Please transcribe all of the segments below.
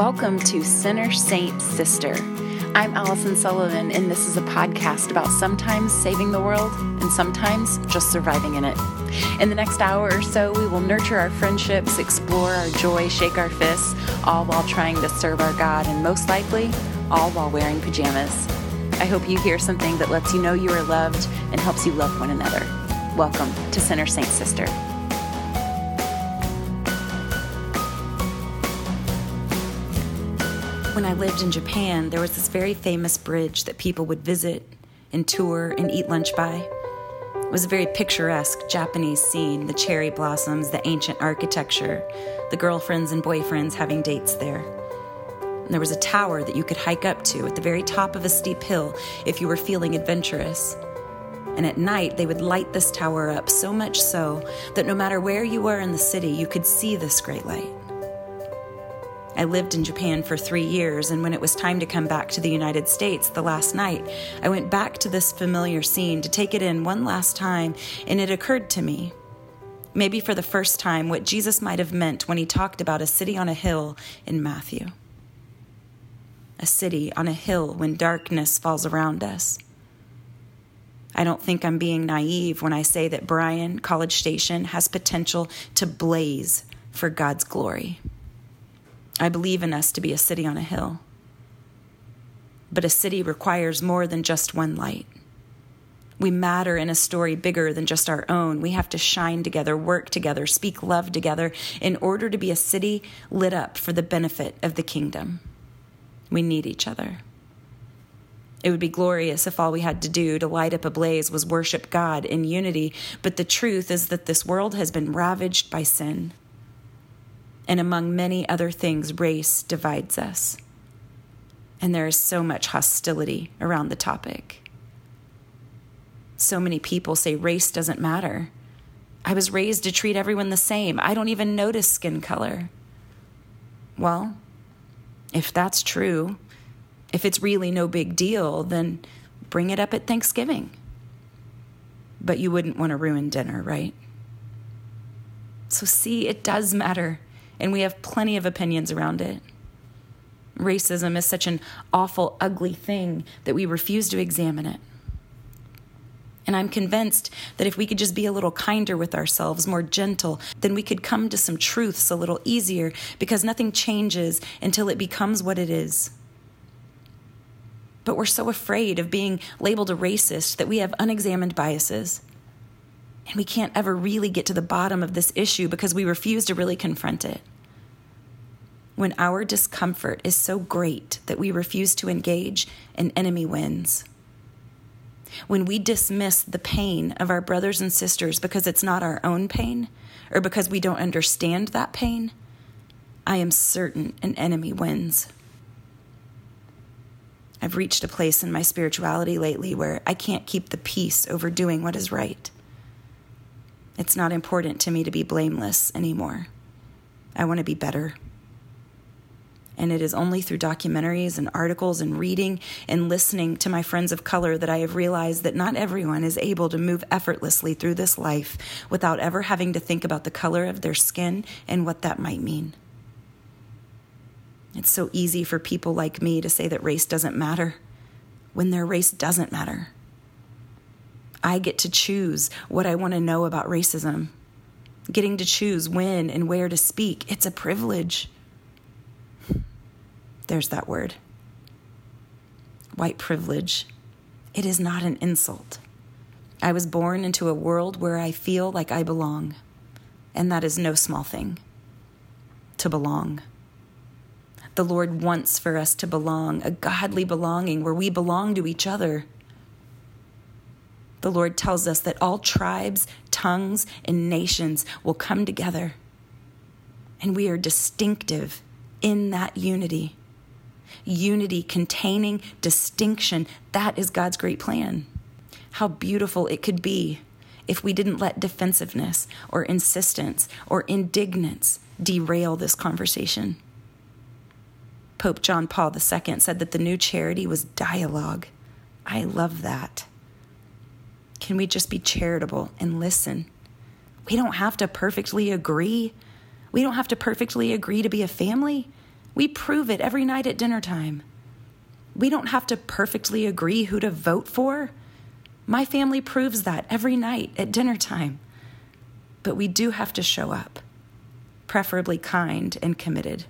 Welcome to Sinner Saint Sister. I'm Allison Sullivan, and this is a podcast about sometimes saving the world and sometimes just surviving in it. In the next hour or so, we will nurture our friendships, explore our joy, shake our fists, all while trying to serve our God, and most likely, all while wearing pajamas. I hope you hear something that lets you know you are loved and helps you love one another. Welcome to Sinner Saint Sister. When I lived in Japan, there was this very famous bridge that people would visit and tour and eat lunch by. It was a very picturesque Japanese scene the cherry blossoms, the ancient architecture, the girlfriends and boyfriends having dates there. And there was a tower that you could hike up to at the very top of a steep hill if you were feeling adventurous. And at night, they would light this tower up so much so that no matter where you were in the city, you could see this great light. I lived in Japan for three years, and when it was time to come back to the United States the last night, I went back to this familiar scene to take it in one last time, and it occurred to me, maybe for the first time, what Jesus might have meant when he talked about a city on a hill in Matthew. A city on a hill when darkness falls around us. I don't think I'm being naive when I say that Bryan College Station has potential to blaze for God's glory. I believe in us to be a city on a hill. But a city requires more than just one light. We matter in a story bigger than just our own. We have to shine together, work together, speak love together in order to be a city lit up for the benefit of the kingdom. We need each other. It would be glorious if all we had to do to light up a blaze was worship God in unity, but the truth is that this world has been ravaged by sin and among many other things, race divides us. And there is so much hostility around the topic. So many people say race doesn't matter. I was raised to treat everyone the same. I don't even notice skin color. Well, if that's true, if it's really no big deal, then bring it up at Thanksgiving. But you wouldn't want to ruin dinner, right? So, see, it does matter and we have plenty of opinions around it. Racism is such an awful, ugly thing that we refuse to examine it. And I'm convinced that if we could just be a little kinder with ourselves, more gentle, then we could come to some truths a little easier because nothing changes until it becomes what it is. But we're so afraid of being labeled a racist that we have unexamined biases. And we can't ever really get to the bottom of this issue because we refuse to really confront it. When our discomfort is so great that we refuse to engage, an enemy wins. When we dismiss the pain of our brothers and sisters because it's not our own pain or because we don't understand that pain, I am certain an enemy wins. I've reached a place in my spirituality lately where I can't keep the peace over doing what is right. It's not important to me to be blameless anymore. I want to be better. And it is only through documentaries and articles and reading and listening to my friends of color that I have realized that not everyone is able to move effortlessly through this life without ever having to think about the color of their skin and what that might mean. It's so easy for people like me to say that race doesn't matter when their race doesn't matter. I get to choose what I want to know about racism. Getting to choose when and where to speak, it's a privilege. There's that word. White privilege. It is not an insult. I was born into a world where I feel like I belong, and that is no small thing. To belong. The Lord wants for us to belong, a godly belonging where we belong to each other the Lord tells us that all tribes, tongues, and nations will come together. And we are distinctive in that unity. Unity containing distinction. That is God's great plan. How beautiful it could be if we didn't let defensiveness or insistence or indignance derail this conversation. Pope John Paul II said that the new charity was dialogue. I love that. Can we just be charitable and listen? We don't have to perfectly agree. We don't have to perfectly agree to be a family. We prove it every night at dinner time. We don't have to perfectly agree who to vote for. My family proves that every night at dinner time. But we do have to show up, preferably kind and committed.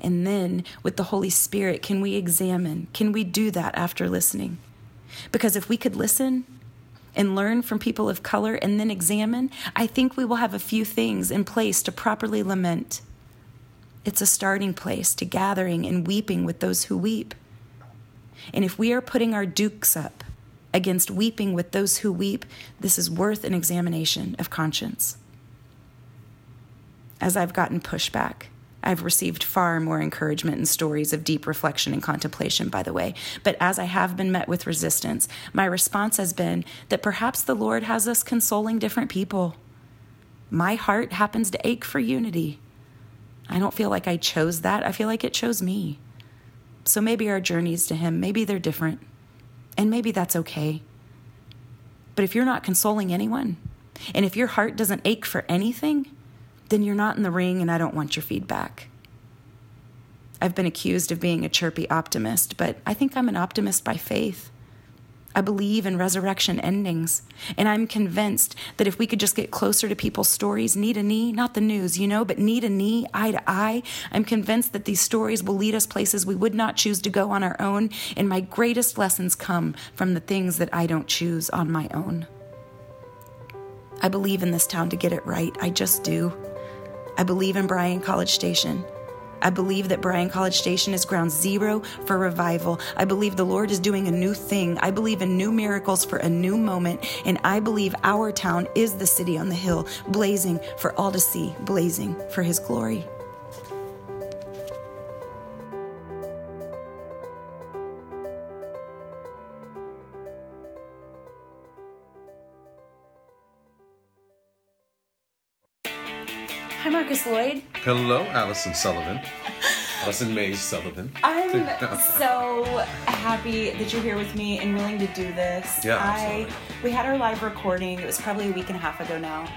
And then, with the Holy Spirit, can we examine? Can we do that after listening? Because if we could listen and learn from people of color and then examine, I think we will have a few things in place to properly lament. It's a starting place to gathering and weeping with those who weep. And if we are putting our dukes up against weeping with those who weep, this is worth an examination of conscience. As I've gotten pushback, I've received far more encouragement and stories of deep reflection and contemplation, by the way. But as I have been met with resistance, my response has been that perhaps the Lord has us consoling different people. My heart happens to ache for unity. I don't feel like I chose that. I feel like it chose me. So maybe our journeys to Him, maybe they're different. And maybe that's okay. But if you're not consoling anyone, and if your heart doesn't ache for anything, then you're not in the ring and I don't want your feedback. I've been accused of being a chirpy optimist, but I think I'm an optimist by faith. I believe in resurrection endings, and I'm convinced that if we could just get closer to people's stories, knee to knee, not the news, you know, but knee to knee, eye to eye, I'm convinced that these stories will lead us places we would not choose to go on our own, and my greatest lessons come from the things that I don't choose on my own. I believe in this town to get it right, I just do. I believe in Bryan College Station. I believe that Bryan College Station is ground zero for revival. I believe the Lord is doing a new thing. I believe in new miracles for a new moment. And I believe our town is the city on the hill, blazing for all to see, blazing for his glory. Lloyd. Hello, Allison Sullivan. Allison Mays Sullivan. I'm so happy that you're here with me and willing to do this. Yeah, I absolutely. we had our live recording. It was probably a week and a half ago now,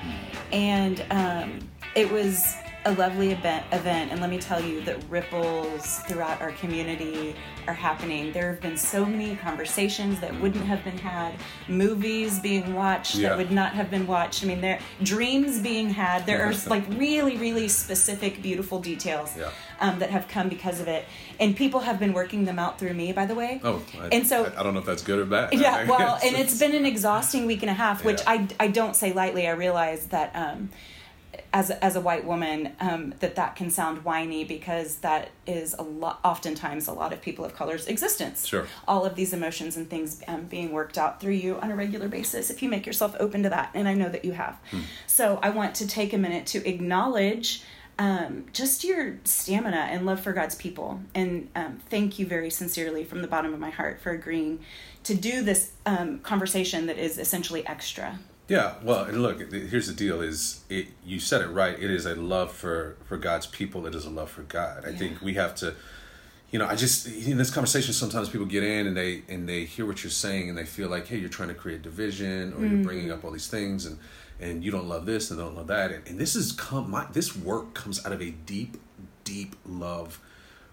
and um, it was a lovely event. Event, and let me tell you that ripples throughout our community are happening. There have been so many conversations that wouldn't have been had, movies being watched Yeah. that would not have been watched. I mean, there dreams being had. There are like really, really specific, beautiful details Yeah. um, that have come because of it, and people have been working them out through me, by the way. Oh, I, and so I, I don't know if that's good or bad. Yeah, well, and it's been an exhausting week and a half, which Yeah. I, I don't say lightly. I realize that um, as as a white woman, um, that that can sound whiny because that is a lot, oftentimes a lot of people of color's existence. Sure. All of these emotions and things um, being worked out through you on a regular basis. If you make yourself open to that, and I know that you have, Hmm. so I want to take a minute to acknowledge. Um, just your stamina and love for God's people. And um, thank you very sincerely from the bottom of my heart for agreeing to do this um, conversation that is essentially extra. Yeah, well, and look, here's the deal: is it? You said it right. It is a love for for God's people. It is a love for God. I think we have to, you know, I just in this conversation sometimes people get in and they and they hear what you're saying and they feel like, hey, you're trying to create division or you're mm-hmm. bringing up all these things and and you don't love this and don't love that and, and this is come my this work comes out of a deep, deep love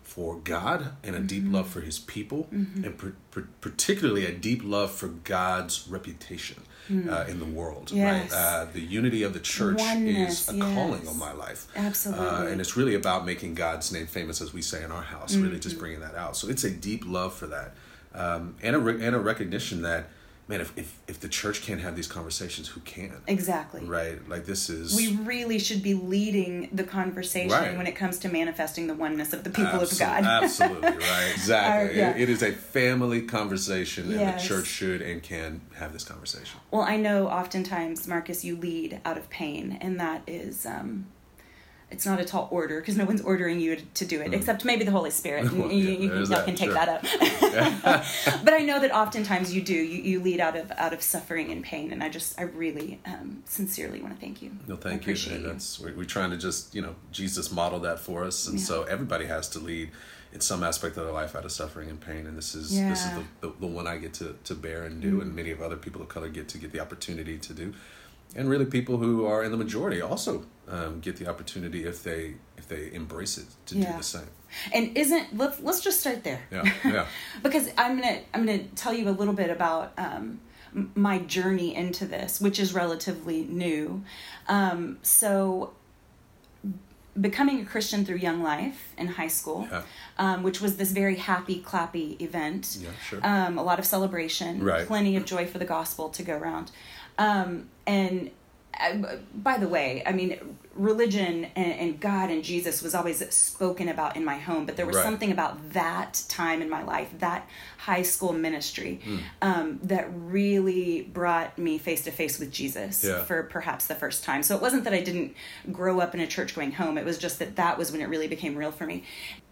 for God and a deep mm-hmm. love for His people, mm-hmm. and per, per, particularly a deep love for God's reputation uh, in the world. Yes. Right? Uh, the unity of the church Oneness, is a calling yes. on my life. Absolutely. Uh, and it's really about making God's name famous, as we say in our house. Really, Mm-hmm. just bringing that out. So it's a deep love for that, um, and a re- and a recognition that, man, if, if if the church can't have these conversations, who can? Exactly. Right? Like this is We really should be leading the conversation Right. when it comes to manifesting the oneness of the people Absol- of God. Absolutely right. Exactly. Our- yeah. It- it is a family conversation, and the church should and can have this conversation. Well, I know oftentimes, Marcus, you lead out of pain, and that is, um, it's not a tall order because no one's ordering you to do it, except maybe the Holy Spirit. Well, you, yeah, you, y'all that, can take sure. that up. but I know that oftentimes you do. You, you lead out of out of suffering and pain, and I just, I really, um, sincerely want to thank you. No, thank you. That's we're, we're trying to just you know Jesus modeled that for us, and Yeah. so everybody has to lead in some aspect of their life out of suffering and pain. And this is this is Mm. the, the, the one I get to to bear and do, and many of other people of color get to get the opportunity to do. And really, people who are in the majority also um, get the opportunity if they if they embrace it to Yeah. do the same. And isn't let's let's just start there. Yeah, yeah. because I'm gonna I'm gonna tell you a little bit about um, my journey into this, which is relatively new. Um, so, becoming a Christian through Young Life in high school, Yeah. um, which was this very happy, clappy event. Yeah, sure. Um, a lot of celebration, Right. plenty of joy for the gospel to go around, um, and. By the way, I mean, religion and, and God and Jesus was always spoken about in my home, but there was Right. something about that time in my life, that high school ministry, Hmm. um, that really brought me face to face with Jesus Yeah. for perhaps the first time. So it wasn't that I didn't grow up in a church going home, it was just that that was when it really became real for me.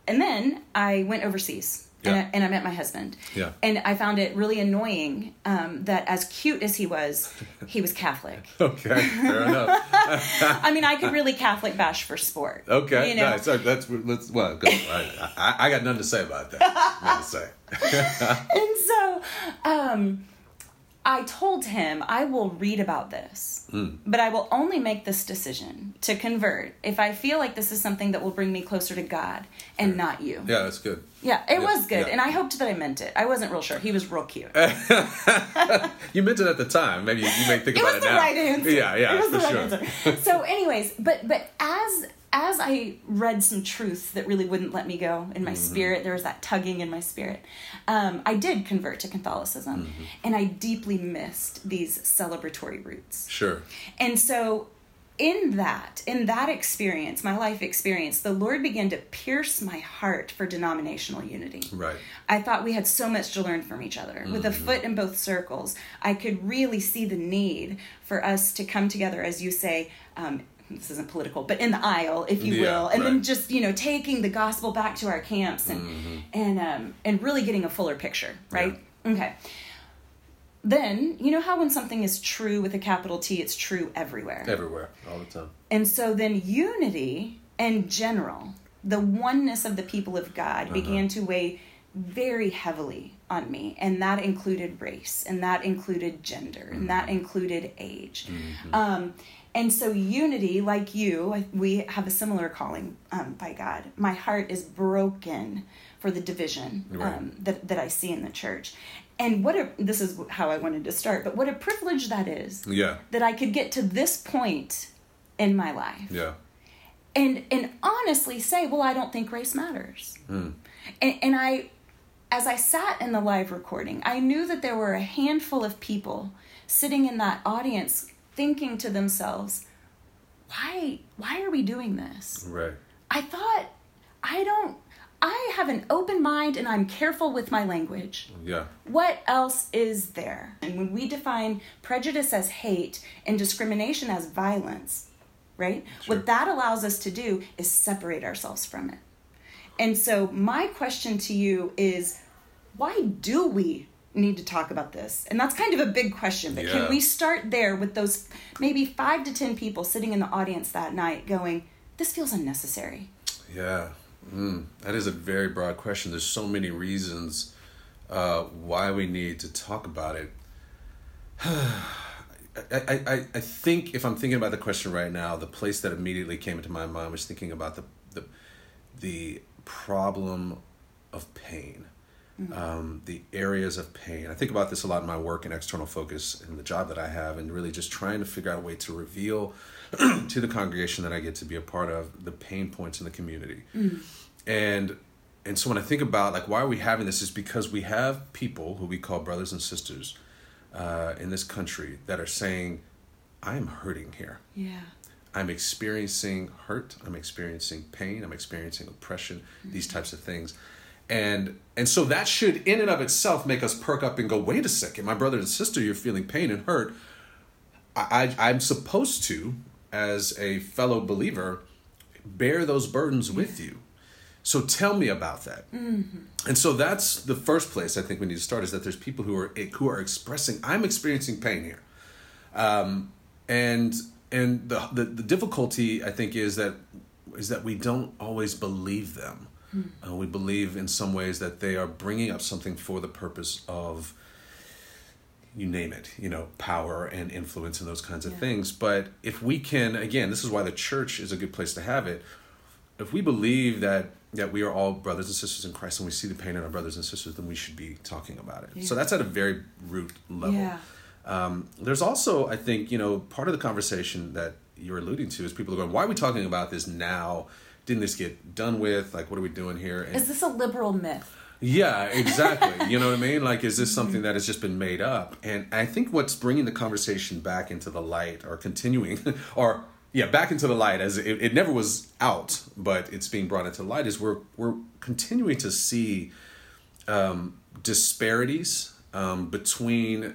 And then I went overseas. And, Yeah. I, and I met my husband. Yeah. And I found it really annoying um, that, as cute as he was, he was Catholic. Okay, fair enough. I mean, I could really Catholic bash for sport. Okay, You know? nice. So That's let's well. Go. I, I, I got nothing to say about that. nothing to say. and so um, I told him I will read about this, Hmm. but I will only make this decision to convert if I feel like this is something that will bring me closer to God and not you. Yeah, that's good. Yeah, it Yeah, was good, yeah. and I hoped that I meant it. I wasn't real sure. He was real cute. You meant it at the time. Maybe you, may think it about was it the right answer. Yeah, yeah, it was for the sure. right answer. So, anyways, but but as as I read some truth that really wouldn't let me go in my Mm-hmm. spirit, there was that tugging in my spirit. Um, I did convert to Catholicism, Mm-hmm. and I deeply missed these celebratory roots. Sure. And so in that, in that experience, my life experience, the Lord began to pierce my heart for denominational unity. Right. I thought we had so much to learn from each other. With a foot in both circles, I could really see the need for us to come together, as you say, um, this isn't political, but in the aisle, if you Yeah, will, and then just you know taking the gospel back to our camps and and um, and really getting a fuller picture, right? Okay. Then you know how when something is true with a capital T, it's true everywhere. Everywhere, all the time. And so then unity and general, the oneness of the people of God began to weigh very heavily on me. And that included race, and that included gender, and that included age. Um, and so unity, like you, we have a similar calling um, by God. My heart is broken for the division Right. um, that, that I see in the church. And what a, this is how I wanted to start, but what a privilege that is Yeah. that I could get to this point in my life Yeah. and and honestly say, well, I don't think race matters. And, and I, as I sat in the live recording, I knew that there were a handful of people sitting in that audience thinking to themselves, why why are we doing this? Right. I thought I don't I have an open mind and I'm careful with my language. Yeah. What else is there? And when we define prejudice as hate and discrimination as violence, right? Sure. What that allows us to do is separate ourselves from it. And so, my question to you is why do we need to talk about this? And that's kind of a big question, but Yeah. can we start there with those maybe five to 10 people sitting in the audience that night going, this feels unnecessary? Yeah, mm, that is a very broad question. There's so many reasons uh, why we need to talk about it. I, I, I, I think if I'm thinking about the question right now, the place that immediately came into my mind was thinking about the the, the problem of pain, um, the areas of pain. I think about this a lot in my work and external focus and the job that I have, and really just trying to figure out a way to reveal to the congregation that I get to be a part of the pain points in the community. And and so when I think about like why are we having this is because we have people who we call brothers and sisters uh, in this country that are saying, I am hurting here. Yeah. I'm experiencing hurt. I'm experiencing pain. I'm experiencing oppression. These types of things, and and so that should, in and of itself, make us perk up and go, wait a second, my brother and sister, you're feeling pain and hurt. I, I I'm supposed to, as a fellow believer, bear those burdens with you. So tell me about that. And so that's the first place I think we need to start is that there's people who are who are expressing I'm experiencing pain here, um, and and the, the the difficulty I think is that is that we don't always believe them. Uh, we believe in some ways that they are bringing up something for the purpose of you name it, you know, power and influence and those kinds of yeah. things. But if we can, again, this is why the church is a good place to have it. If we believe that that we are all brothers and sisters in Christ and we see the pain in our brothers and sisters, then we should be talking about it. Yeah. So that's at a very root level. Yeah. Um, there's also, I think, you know, part of the conversation that you're alluding to is people are going, why are we talking about this now? Didn't this get done with? Like, what are we doing here? And, is this a liberal myth? Yeah, exactly. you know what I mean? Like, is this something that has just been made up? And I think what's bringing the conversation back into the light or continuing, or yeah, back into the light as it, it never was out, but it's being brought into light is we're, we're continuing to see um, disparities um, between,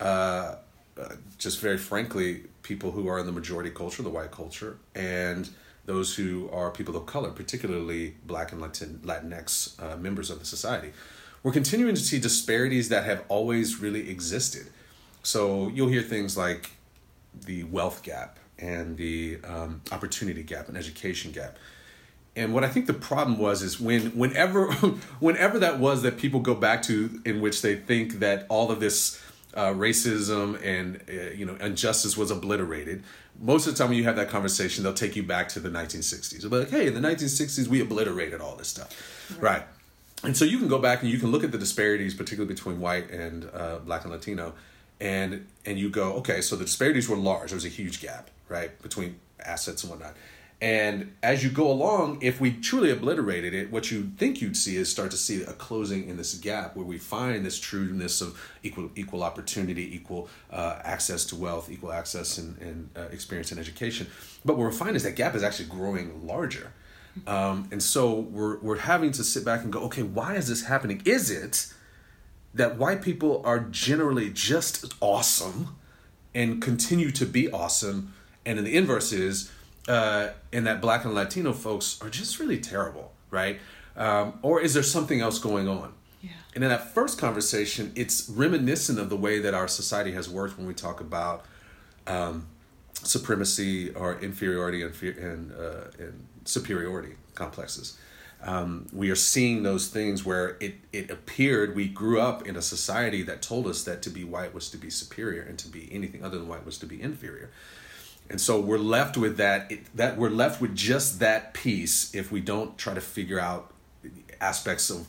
uh, uh, just very frankly, people who are in the majority culture, the white culture, and those who are people of color, particularly Black and Latin Latinx uh, members of the society. We're continuing to see disparities that have always really existed. So you'll hear things like the wealth gap and the um, opportunity gap and education gap. And what I think the problem was is when whenever whenever that was that people go back to in which they think that all of this uh, racism and uh, you know injustice was obliterated. Most of the time, when you have that conversation, they'll take you back to the 1960s. They'll be like, "Hey, in the 1960s, we obliterated all this stuff," right? right? And so you can go back and you can look at the disparities, particularly between white and uh, black and Latino, and and you go, okay, so the disparities were large. There was a huge gap, right, between assets and whatnot. And as you go along, if we truly obliterated it, what you think you'd see is start to see a closing in this gap where we find this trueness of equal equal opportunity, equal uh, access to wealth, equal access and, and uh, experience and education. But what we're finding is that gap is actually growing larger. Um, and so we're, we're having to sit back and go, okay, why is this happening? Is it that white people are generally just awesome and continue to be awesome? And in the inverse is, uh, and that black and Latino folks are just really terrible, right? Um, or is there something else going on? Yeah. And in that first conversation, it's reminiscent of the way that our society has worked when we talk about um, supremacy or inferiority and, and, uh, and superiority complexes. Um, we are seeing those things where it, it appeared we grew up in a society that told us that to be white was to be superior and to be anything other than white was to be inferior and so we're left with that that we're left with just that piece if we don't try to figure out aspects of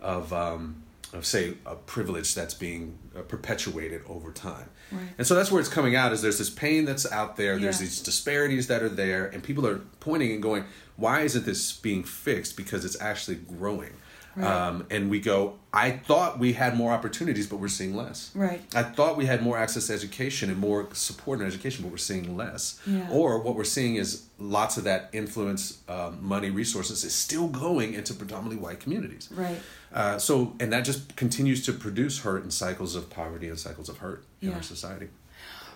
of um, of say a privilege that's being uh, perpetuated over time right. and so that's where it's coming out is there's this pain that's out there yeah. there's these disparities that are there and people are pointing and going why isn't this being fixed because it's actually growing Right. Um, and we go, I thought we had more opportunities, but we're seeing less. Right. I thought we had more access to education and more support in education, but we're seeing less. Yeah. Or what we're seeing is lots of that influence, um, money, resources is still going into predominantly white communities. Right. Uh, so, and that just continues to produce hurt and cycles of poverty and cycles of hurt in our society.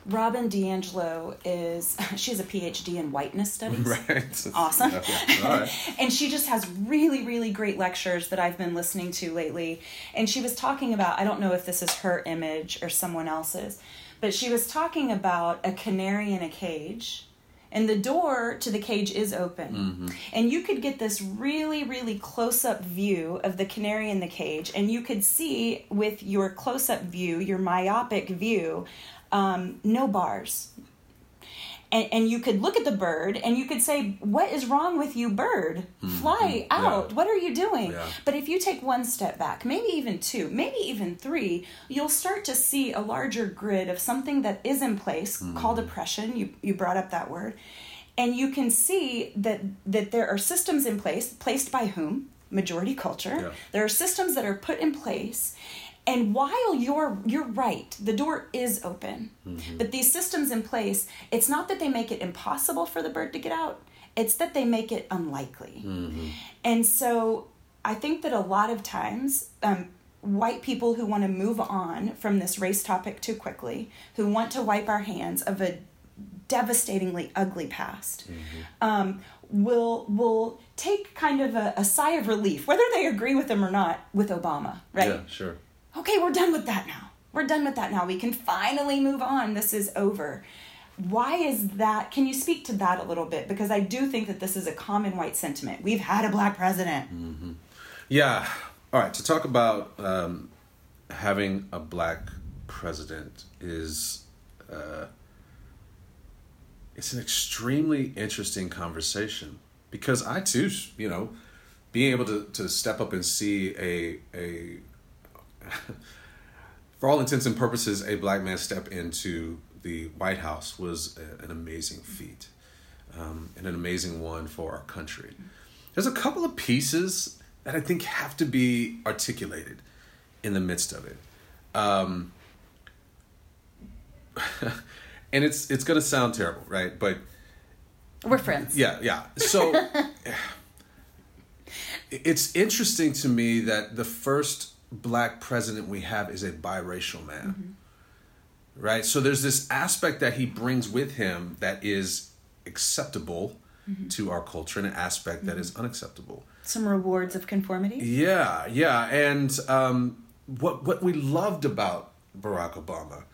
Robin DiAngelo is she has a PhD in whiteness studies. Right. Awesome. and she just has really really great lectures that I've been listening to lately. And she was talking about I don't know if this is her image or someone else's, but she was talking about a canary in a cage. And the door to the cage is open. Mm-hmm. And you could get this really, really close up view of the canary in the cage. And you could see with your close up view, your myopic view, um, no bars. And, and you could look at the bird and you could say, What is wrong with you, bird? Mm-hmm. Fly out. Yeah. What are you doing? Yeah. But if you take one step back, maybe even two, maybe even three, you'll start to see a larger grid of something that is in place mm-hmm. called oppression. You, you brought up that word. And you can see that, that there are systems in place, placed by whom? Majority culture. Yeah. There are systems that are put in place and while you're you're right the door is open mm-hmm. but these systems in place it's not that they make it impossible for the bird to get out it's that they make it unlikely mm-hmm. and so i think that a lot of times um, white people who want to move on from this race topic too quickly who want to wipe our hands of a devastatingly ugly past mm-hmm. um, will will take kind of a, a sigh of relief whether they agree with them or not with obama right yeah sure okay, we're done with that now. We're done with that now. We can finally move on. This is over. Why is that? Can you speak to that a little bit? Because I do think that this is a common white sentiment. We've had a black president. Mm-hmm. Yeah. All right. To talk about um, having a black president is uh, it's an extremely interesting conversation because I too, you know, being able to, to step up and see a a for all intents and purposes a black man step into the White House was a, an amazing feat um, and an amazing one for our country. There's a couple of pieces that I think have to be articulated in the midst of it. Um, and it's it's gonna sound terrible, right? But we're friends. Yeah, yeah. So it's interesting to me that the first black president we have is a biracial man. Mm-hmm. Right? So there's this aspect that he brings with him that is acceptable mm-hmm. to our culture and an aspect mm-hmm. that is unacceptable. Some rewards of conformity? Yeah, yeah. And um, what what we loved about Barack Obama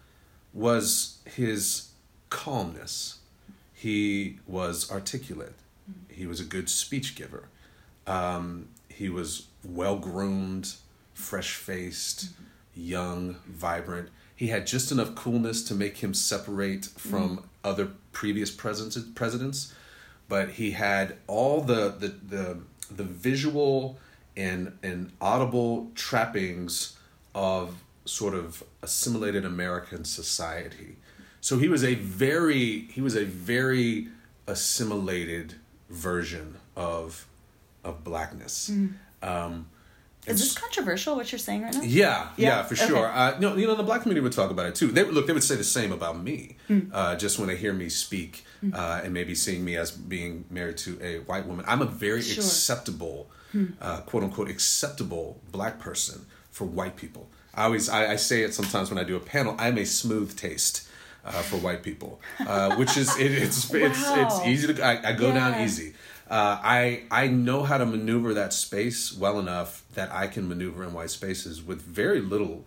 was his calmness. He was articulate. He was a good speech giver. Um, he was well groomed, fresh faced, mm-hmm. young, vibrant. He had just enough coolness to make him separate from mm-hmm. other previous presidents, presidents, but he had all the the the, the visual and and audible trappings of sort of assimilated American society. So he was a very he was a very assimilated version of of blackness. Mm. Um, is this controversial? What you're saying right now? Yeah, yeah, yeah for sure. Okay. Uh, no, you know, the black community would talk about it too. They look, they would say the same about me, mm. uh, just when they hear me speak, mm. uh, and maybe seeing me as being married to a white woman. I'm a very sure. acceptable, mm. quote unquote, acceptable black person for white people. I always I, I, say it sometimes when I do a panel. I'm a smooth taste uh, for white people, uh, which is it, it's, wow. it's it's easy to I, I go yeah. down easy. Uh, I I know how to maneuver that space well enough that I can maneuver in white spaces with very little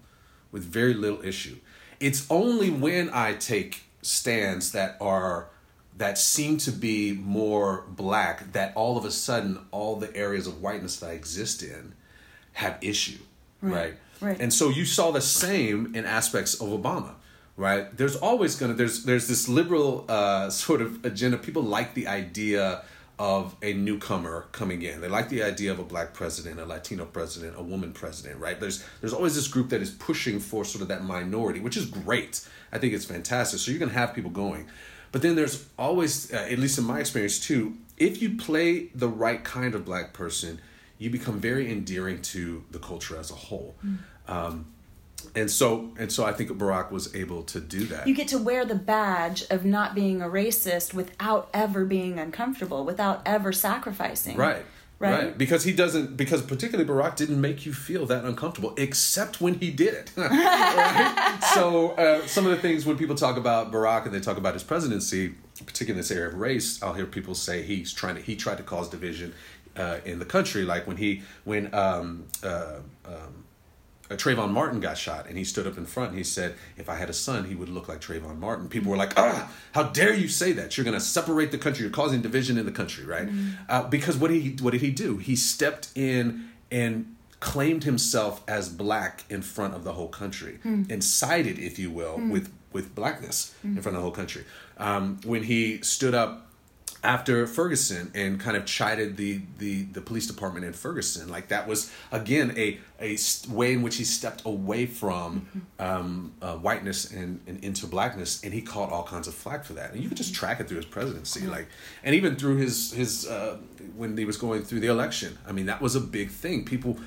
with very little issue. It's only when I take stands that are that seem to be more black that all of a sudden all the areas of whiteness that I exist in have issue, right? right? Right. And so you saw the same in aspects of Obama, right? There's always gonna there's there's this liberal uh, sort of agenda. People like the idea of a newcomer coming in. They like the idea of a black president, a Latino president, a woman president, right? There's there's always this group that is pushing for sort of that minority, which is great. I think it's fantastic. So you're gonna have people going, but then there's always, uh, at least in my experience too, if you play the right kind of black person, you become very endearing to the culture as a whole. Mm. Um, and so and so I think Barack was able to do that. You get to wear the badge of not being a racist without ever being uncomfortable, without ever sacrificing. Right. Right? right? Because he doesn't, because particularly Barack didn't make you feel that uncomfortable, except when he did it. right? So, uh, some of the things when people talk about Barack and they talk about his presidency, particularly in this area of race, I'll hear people say he's trying to, he tried to cause division uh, in the country. Like when he, when um, uh, um, uh, Trayvon Martin got shot, and he stood up in front and he said, "If I had a son, he would look like Trayvon Martin." People were like, "Ah, how dare you say that? You're going to separate the country. You're causing division in the country, right?" Mm-hmm. Uh, because what did he what did he do? He stepped in and claimed himself as black in front of the whole country mm. and sided, if you will, mm. with with blackness in front of the whole country. Um, when he stood up after Ferguson and kind of chided the, the, the police department in Ferguson. Like that was again a a way in which he stepped away from mm-hmm. um, uh, whiteness and, and into blackness, and he caught all kinds of flack for that. And you could just track it through his presidency, mm-hmm. like and even through his his uh, when he was going through the election. I mean, that was a big thing. People.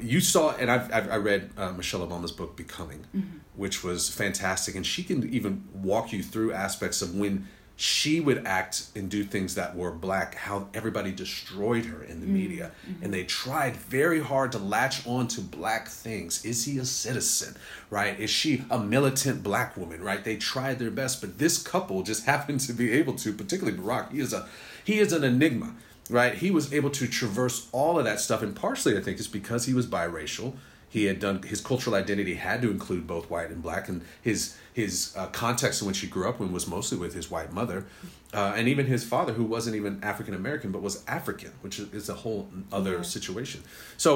You saw, and I've, I've I read uh, Michelle Obama's book Becoming, mm-hmm. which was fantastic, and she can even walk you through aspects of when she would act and do things that were black how everybody destroyed her in the mm-hmm. media. And they tried very hard to latch on to black things. Is he a citizen right? Is she a militant black woman right? They tried their best but this couple just happened to be able to particularly barack he is a he is an enigma right? He was able to traverse all of that stuff and partially i think it's because he was biracial he had done his cultural identity had to include both white and black and his his uh, context in which he grew up in was mostly with his white mother uh, and even his father who wasn't even african american but was african which is a whole other yeah. situation so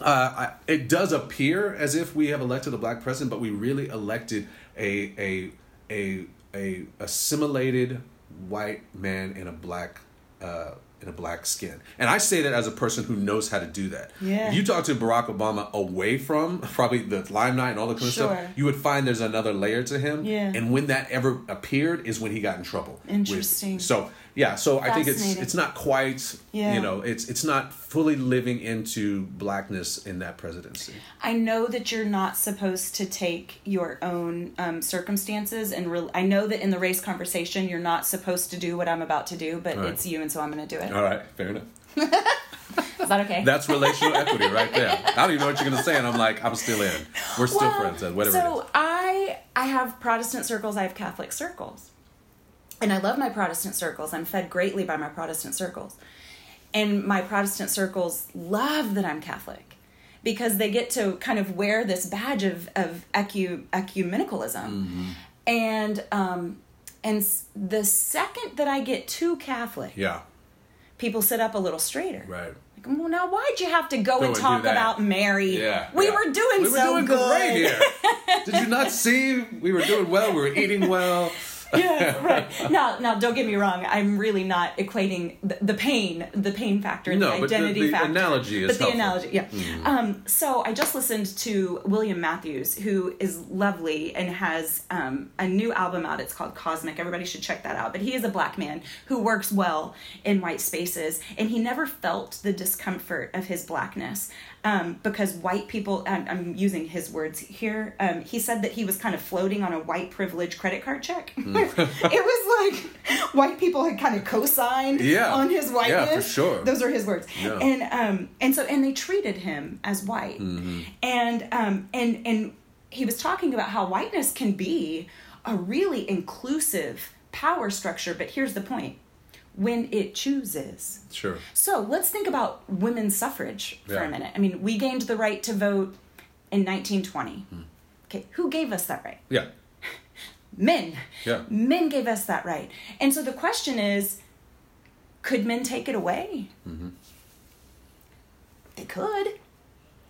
Uh, I, it does appear as if we have elected a black president, but we really elected a a a a assimilated white man in a black in a black skin. And I say that as a person who knows how to do that. Yeah. If you talk to Barack Obama away from probably the limelight and all the kind of Sure. stuff, you would find there's another layer to him. Yeah. And when that ever appeared is when he got in trouble. with- Interesting. so yeah, so I think it's it's not quite Yeah. you know, it's it's not fully living into blackness in that presidency. I know that you're not supposed to take your own um, circumstances, and re- I know that in the race conversation, you're not supposed to do what I'm about to do, but Right. it's you, and so I'm going to do it. All right, fair enough. Is that okay? That's relational equity right there. I don't even know what you're gonna say, and I'm like, I'm still in. We're still Well, friends, and whatever So it is. I I have Protestant circles, I have Catholic circles. And I love my Protestant circles. I'm fed greatly by my Protestant circles. And my Protestant circles love that I'm Catholic because they get to kind of wear this badge of, of ecu, ecumenicalism. Mm-hmm. And um and the second that I get too Catholic, Yeah, people sit up a little straighter. right. Like, well, now why'd you have to go and talk about Mary? Yeah, we yeah. were doing we were so doing good. great here. Did you not see? We were doing well. We were eating well. Yeah, right. Now, now, don't get me wrong. I'm really not equating the, the pain, the pain factor, No, the but the- identity the factor. analogy is But the helpful. analogy, yeah. Um, so I just listened to William Matthews, who is lovely and has um, a new album out. It's called Cosmic. Everybody should check that out. But he is a black man who works well in white spaces, and he never felt the discomfort of his blackness. Um, because white people, I'm, I'm using his words here. Um, he said that he was kind of floating on a white privilege credit card check. it was like white people had kind of co-signed Yeah. on his whiteness. Yeah, for sure. Those are his words. Yeah. And um and so and they treated him as white. Mm-hmm. And um and and he was talking about how whiteness can be a really inclusive power structure, but here's the point. When it chooses. Sure. So let's think about women's suffrage for Yeah. a minute. I mean, we gained the right to vote in 1920. Hmm. Okay, who gave us that right? Yeah. Men. Yeah. Men gave us that right. And so the question is could men take it away? Mm-hmm. They could.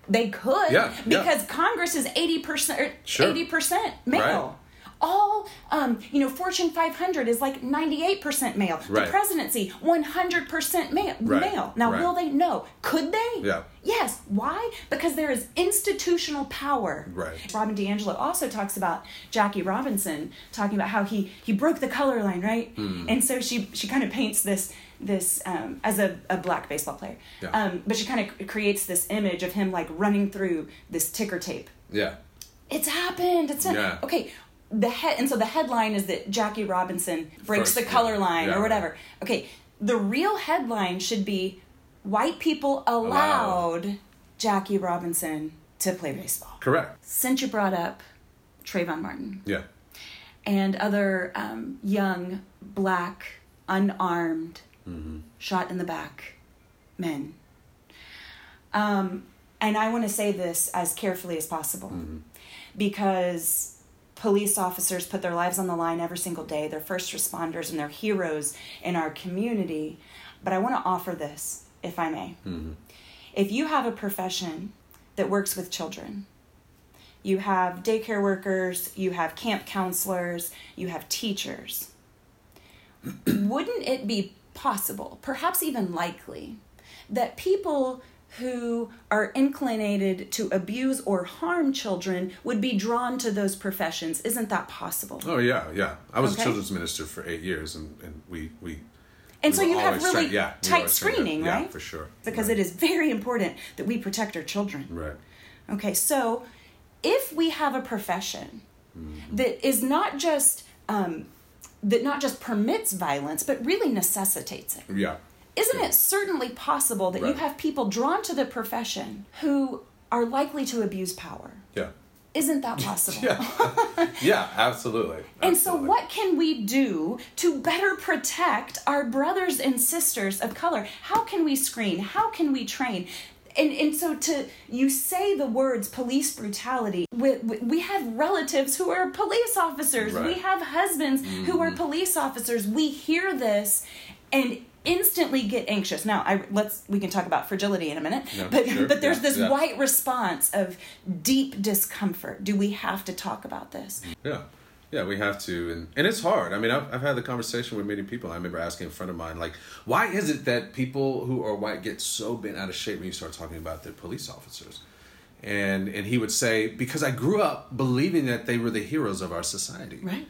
They could. Yeah, yeah. Because Congress is 80% or Sure. 80% male. Right. All, um, you know, Fortune 500 is like 98% male. Right. The presidency, 100% male. Right, male. Now, right. will they? No. Could they? Yeah. Yes. Why? Because there is institutional power. Right. Robin DiAngelo also talks about Jackie Robinson talking about how he he broke the color line, right? Hmm. And so she she kind of paints this this um, as a, a black baseball player, Yeah. um, but she kind of creates this image of him like running through this ticker tape. Yeah. It's happened. It's Yeah. okay. The head and so the headline is that Jackie Robinson breaks First, the color line Yeah, or whatever. Okay, the real headline should be white people allowed Jackie Robinson to play baseball. Correct. Since you brought up Trayvon Martin Yeah. and other um, young black unarmed shot in the back men. Um, and I want to say this as carefully as possible because police officers put their lives on the line every single day. They're first responders and they're heroes in our community. But I want to offer this, if I may. Mm-hmm. If you have a profession that works with children, you have daycare workers, you have camp counselors, you have teachers. Wouldn't it be possible, perhaps even likely, that people who are inclinated to abuse or harm children would be drawn to those professions? Isn't that possible? Oh yeah, yeah. I was Okay. a children's minister for eight years, and, and we we. And we so you have really trying- yeah, tight always trying to- screening, yeah, right? for sure. Because right. it is very important that we protect our children. Right. Okay, so if we have a profession Mm-hmm. that is not just um, that not just permits violence, but really necessitates it, Yeah. Isn't it certainly possible that you have people drawn to the profession who are likely to abuse power? Yeah. Isn't that possible? Yeah. yeah. Absolutely. And so, what can we do to better protect our brothers and sisters of color? How can we screen? How can we train? And, and so to you say the words police brutality we, we- have relatives who are police officers Right. Mm-hmm. we have husbands who are police officers we hear this and instantly get anxious. Now, I let's we can talk about fragility in a minute, Yeah, but sure. but there's Yeah, this yeah. white response of deep discomfort. Do we have to talk about this? Yeah, yeah, we have to, and and it's hard. I mean, I've I've had the conversation with many people. I remember asking a friend of mine, like, why is it that people who are white get so bent out of shape when you start talking about their police officers? And and he would say, because I grew up believing that they were the heroes of our society. Right?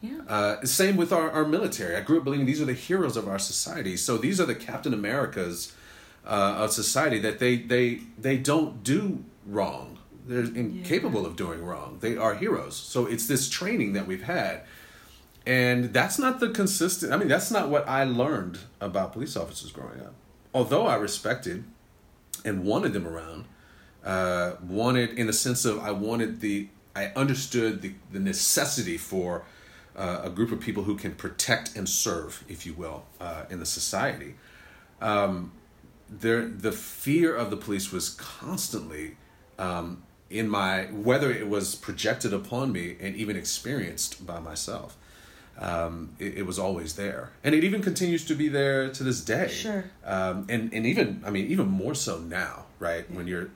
Yeah. Uh, same with our, our military. I grew up believing these are the heroes of our society. So these are the Captain Americas uh, of society that they they they don't do wrong. They're incapable of doing wrong. They are heroes. So it's this training that we've had, and that's not the consistent. I mean, that's not what I learned about police officers growing up. Although I respected and wanted them around, uh, wanted in the sense of I wanted the I understood the the necessity for uh, a group of people who can protect and serve, if you will, uh, in the society. Um, there, the fear of the police was constantly um, in my whether it was projected upon me and even experienced by myself. Um, it, it was always there, and it even continues to be there to this day. Sure. Um, and and even I mean even more so now, right? When you're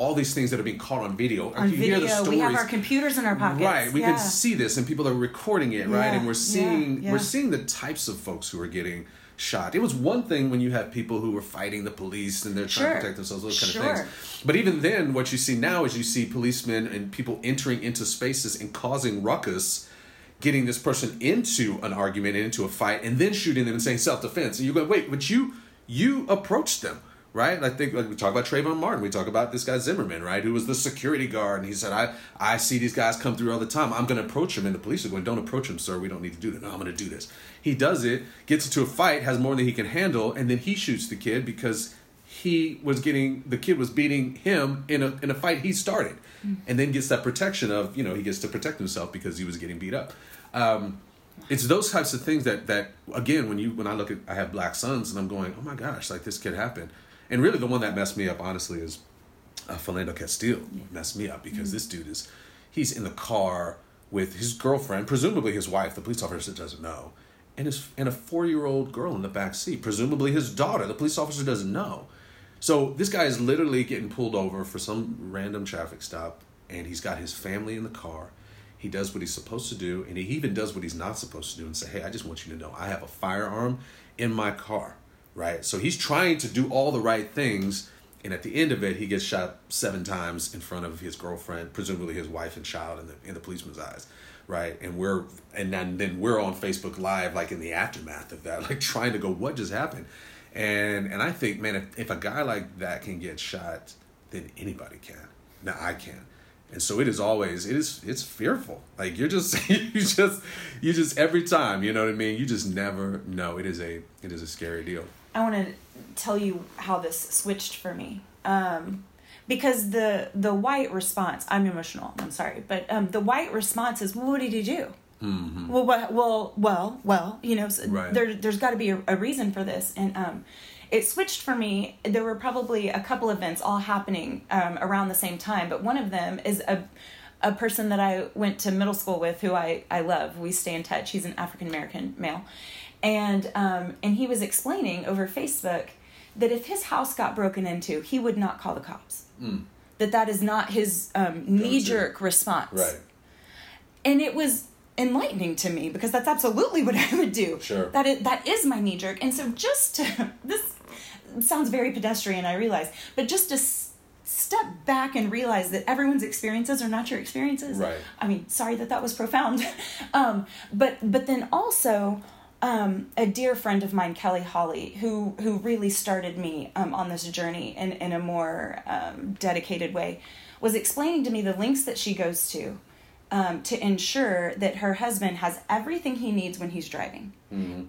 all these things that are being caught on video, On you hear the video, we have our computers in our pockets. Right, we yeah. can see this, and people are recording it, right? Yeah, And we're seeing yeah, we're seeing the types of folks who are getting shot. It was one thing when you have people who were fighting the police and they're trying Sure. to protect themselves, those kind Sure. of things. But even then, what you see now is you see policemen and people entering into spaces and causing ruckus. Getting this person into an argument and into a fight, and then shooting them and saying self defense, and you go, wait, but you you approached them, right? I think like we talk about Trayvon Martin, we talk about this guy Zimmerman, right, who was the security guard, and he said, I I see these guys come through all the time. I'm going to approach him, and the police are going, don't approach him, sir. We don't need to do that. No, I'm going to do this. He does it, gets into a fight, has more than he can handle, and then he shoots the kid because he was getting the kid was beating him in a in a fight he started, and then gets that protection of you know he gets to protect himself because he was getting beat up. Um, it's those types of things that that again when you when I look at I have black sons and I'm going oh my gosh like this could happen, and really the one that messed me up honestly is uh, Philando Castile messed me up because this dude is he's in the car with his girlfriend presumably his wife the police officer doesn't know and his and a four year old girl in the back seat presumably his daughter the police officer doesn't know so this guy is literally getting pulled over for some random traffic stop, and he's got his family in the car. He does what he's supposed to do, and he even does what he's not supposed to do and say, Hey, I just want you to know I have a firearm in my car. Right? So he's trying to do all the right things, and at the end of it, he gets shot seven times in front of his girlfriend, presumably his wife and child in the in the policeman's eyes. Right. And we're and then, then we're on Facebook Live like in the aftermath of that, like trying to go, what just happened? And and I think, man, if, if a guy like that can get shot, then anybody can. Now I can. And so it is always it is it's fearful. Like you're just you just you just every time, you know what I mean? You just never know. It is a it is a scary deal. I want to tell you how this switched for me. Um, because the the white response, I'm emotional. I'm sorry, but um, the white response is, well, what did he do? Well, what, well, well, well, you know, so Right. there there's got to be a, a reason for this, and um, it switched for me. There were probably a couple events all happening um, around the same time, but one of them is a a person that I went to middle school with, who I I love. We stay in touch. He's an African American male, and um, and he was explaining over Facebook that if his house got broken into, he would not call the cops. That that is not his um, knee jerk response Right. and it was enlightening to me because that's absolutely what I would do. Sure. That is, that is my knee jerk. And so just to, this sounds very pedestrian, I realize, but just to s- step back and realize that everyone's experiences are not your experiences. Right. I mean, sorry that that was profound. um, but but then also um, a dear friend of mine, Kelly Holly, who who really started me um, on this journey in in a more um, dedicated way, was explaining to me the links that she goes to um, to ensure that her husband has everything he needs when he's driving.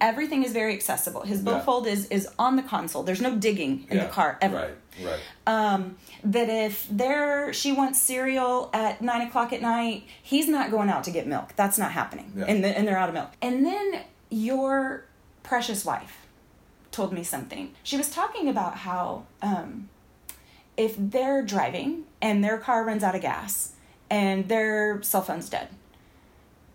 Everything is very accessible. His Mm-hmm. Yeah. billfold is is on the console. There's no digging in the car ever Right, right. um, that if there she wants cereal at nine o'clock at night, he's not going out to get milk. That's not happening, Yeah. and the, and they're out of milk. And then your precious wife told me something. She was talking about how um, if they're driving and their car runs out of gas and their cell phone's dead,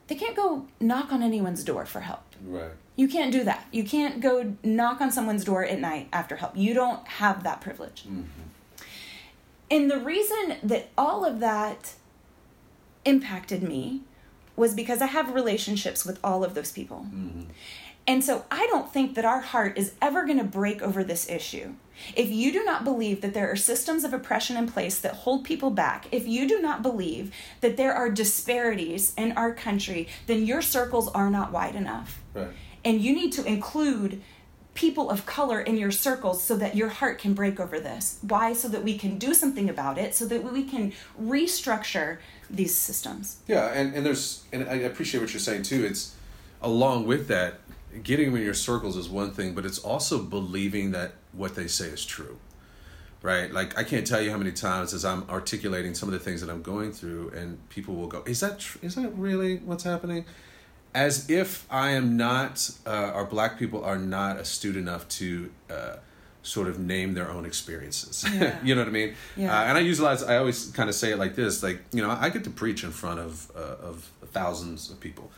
they can't go knock on anyone's door for help Right. You can't do that. You can't go knock on someone's door at night after help. You don't have that privilege. Mm-hmm. And the reason that all of that impacted me was because I have relationships with all of those people. Mm-hmm. And so I don't think that our heart is ever going to break over this issue. If you do not believe that there are systems of oppression in place that hold people back, if you do not believe that there are disparities in our country, then your circles are not wide enough. Right. And you need to include people of color in your circles so that your heart can break over this. Why? So that we can do something about it, so that we can restructure these systems. Yeah, and, and there's, and I appreciate what you're saying too. It's along with that, getting them in your circles is one thing, but it's also believing that what they say is true. Right? Like, I can't tell you how many times as I'm articulating some of the things that I'm going through, and people will go, Is that, tr- is that really what's happening? As if I am not, uh, or black people are not astute enough to uh, sort of name their own experiences. Yeah. you know what I mean? Yeah. Uh, and I use a lot. Of, I always kind of say it like this: like you know, I get to preach in front of uh, of thousands of people,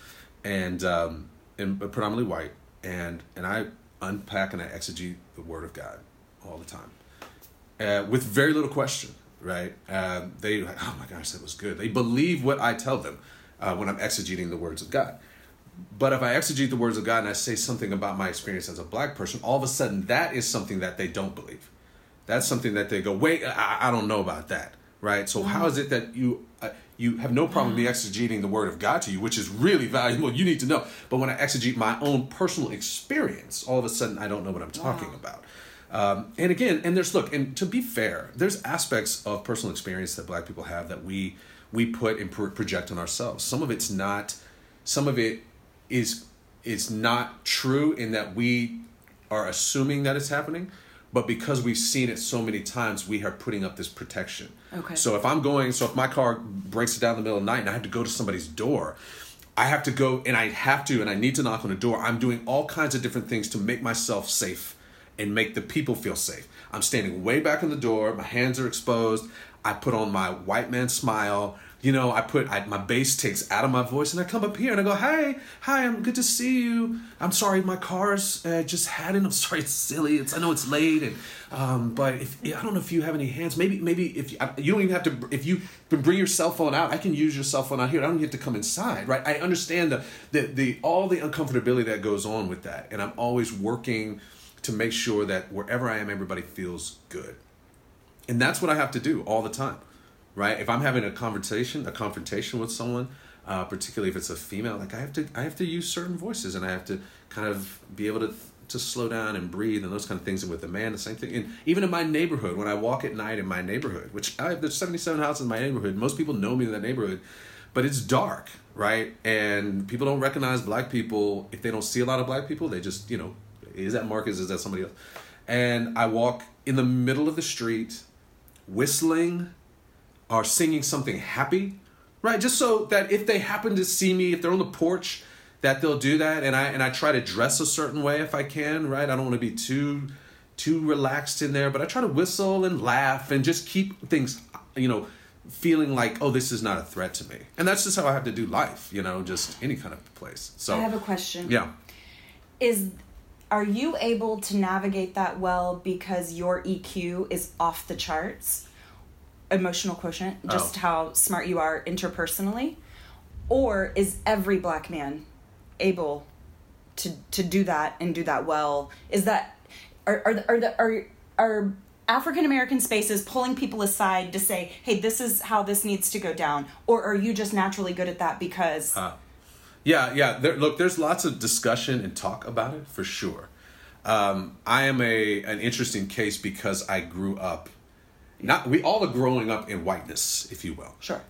and um, and predominantly white, and and I unpack and I exegete the Word of God all the time, uh, with very little question. Right? Uh, they, oh my gosh, that was good. They believe what I tell them when I'm exegeting the words of God. But if I exegete the words of God and I say something about my experience as a black person, all of a sudden that is something that they don't believe. That's something that they go, wait, I, I don't know about that, right? So how is it that you uh, you have no problem me exegeting the word of God to you, which is really valuable. You need to know. But when I exegete my own personal experience, all of a sudden I don't know what I'm talking wow. about. Um, and again, and there's look, and to be fair, there's aspects of personal experience that Black people have that we we put and project on ourselves. Some of it's not. Some of it is is not true in that we are assuming that it's happening but because we've seen it so many times we are putting up this protection. Okay. So if i'm going so if my car breaks down in the middle of the night and i have to go to somebody's door i have to go and i have to and i need to knock on the door i'm doing all kinds of different things to make myself safe and make the people feel safe. I'm standing way back in the door my hands are exposed i put on my white man smile you know, I put I, my bass takes out of my voice, and I come up here and I go, hey, hi, I'm good to see you. I'm sorry, my car's uh, just had it. I'm sorry, it's silly. It's I know it's late, and um, but if I don't know if you have any hands, maybe maybe if you, you don't even have to, if you bring your cell phone out, I can use your cell phone out here. I don't have to come inside, right? I understand the the the all the uncomfortability that goes on with that, and I'm always working to make sure that wherever I am, everybody feels good, and that's what I have to do all the time right? If I'm having a conversation, a confrontation with someone, uh, particularly if it's a female, like I have to, I have to use certain voices, and I have to kind of be able to to slow down and breathe and those kind of things. And with a man, the same thing. And even in my neighborhood, when I walk at night in my neighborhood, which I have, there's 77 houses in my neighborhood, most people know me in that neighborhood, but it's dark, right? And people don't recognize black people if they don't see a lot of black people. They just, you know, is that Marcus? Is that somebody else? And I walk in the middle of the street, whistling are singing something happy, right? Just so that if they happen to see me, if they're on the porch, that they'll do that. And I and I try to dress a certain way if I can, right? I don't want to be too too relaxed in there, but I try to whistle and laugh and just keep things, you know, feeling like, oh, this is not a threat to me. And that's just how I have to do life, you know, just any kind of place. So I have a question. Yeah. Is are you able to navigate that well because your EQ is off the charts? Emotional quotient, just oh. how smart you are interpersonally? Or is every black man able to to do that and do that well? Is that are are are the are are African American spaces pulling people aside to say, "Hey, this is how this needs to go down," or are you just naturally good at that because? Uh, yeah, yeah. There, look, there's lots of discussion and talk about it for sure. Um, I am a an interesting case because I grew up not we all are growing up in whiteness, if you will. Sure.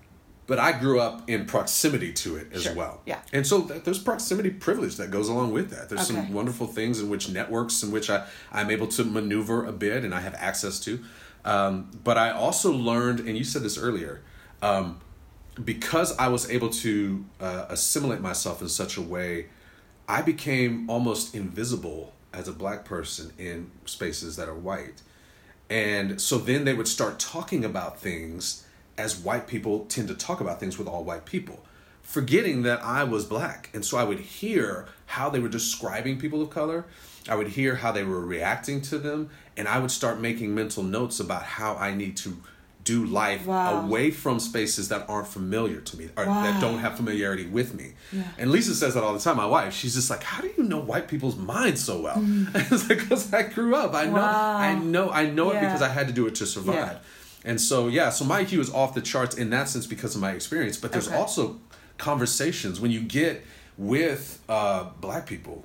But I grew up in proximity to it as sure. well. Yeah. And so th- there's proximity privilege that goes along with that. There's okay. some wonderful things in which networks in which I, I'm able to maneuver a bit and I have access to. Um, but I also learned, and you said this earlier, um, because I was able to uh, assimilate myself in such a way, I became almost invisible as a black person in spaces that are white. And so then they would start talking about things as white people tend to talk about things with all white people. forgetting that I was black. And so I would hear how they were describing people of color. I would hear how they were reacting to them, and I would start making mental notes about how I need to do life Wow. away from spaces that aren't familiar to me or Wow. that don't have familiarity with me. Yeah. And Lisa says that all the time. My wife, she's just like, "How do you know white people's minds so well?" it's like because I grew up. I know. Mm. I know. I know it because I had to do it to survive. Yeah. And so yeah, so my IQ is off the charts in that sense because of my experience. But there's Okay. also conversations when you get with uh, black people.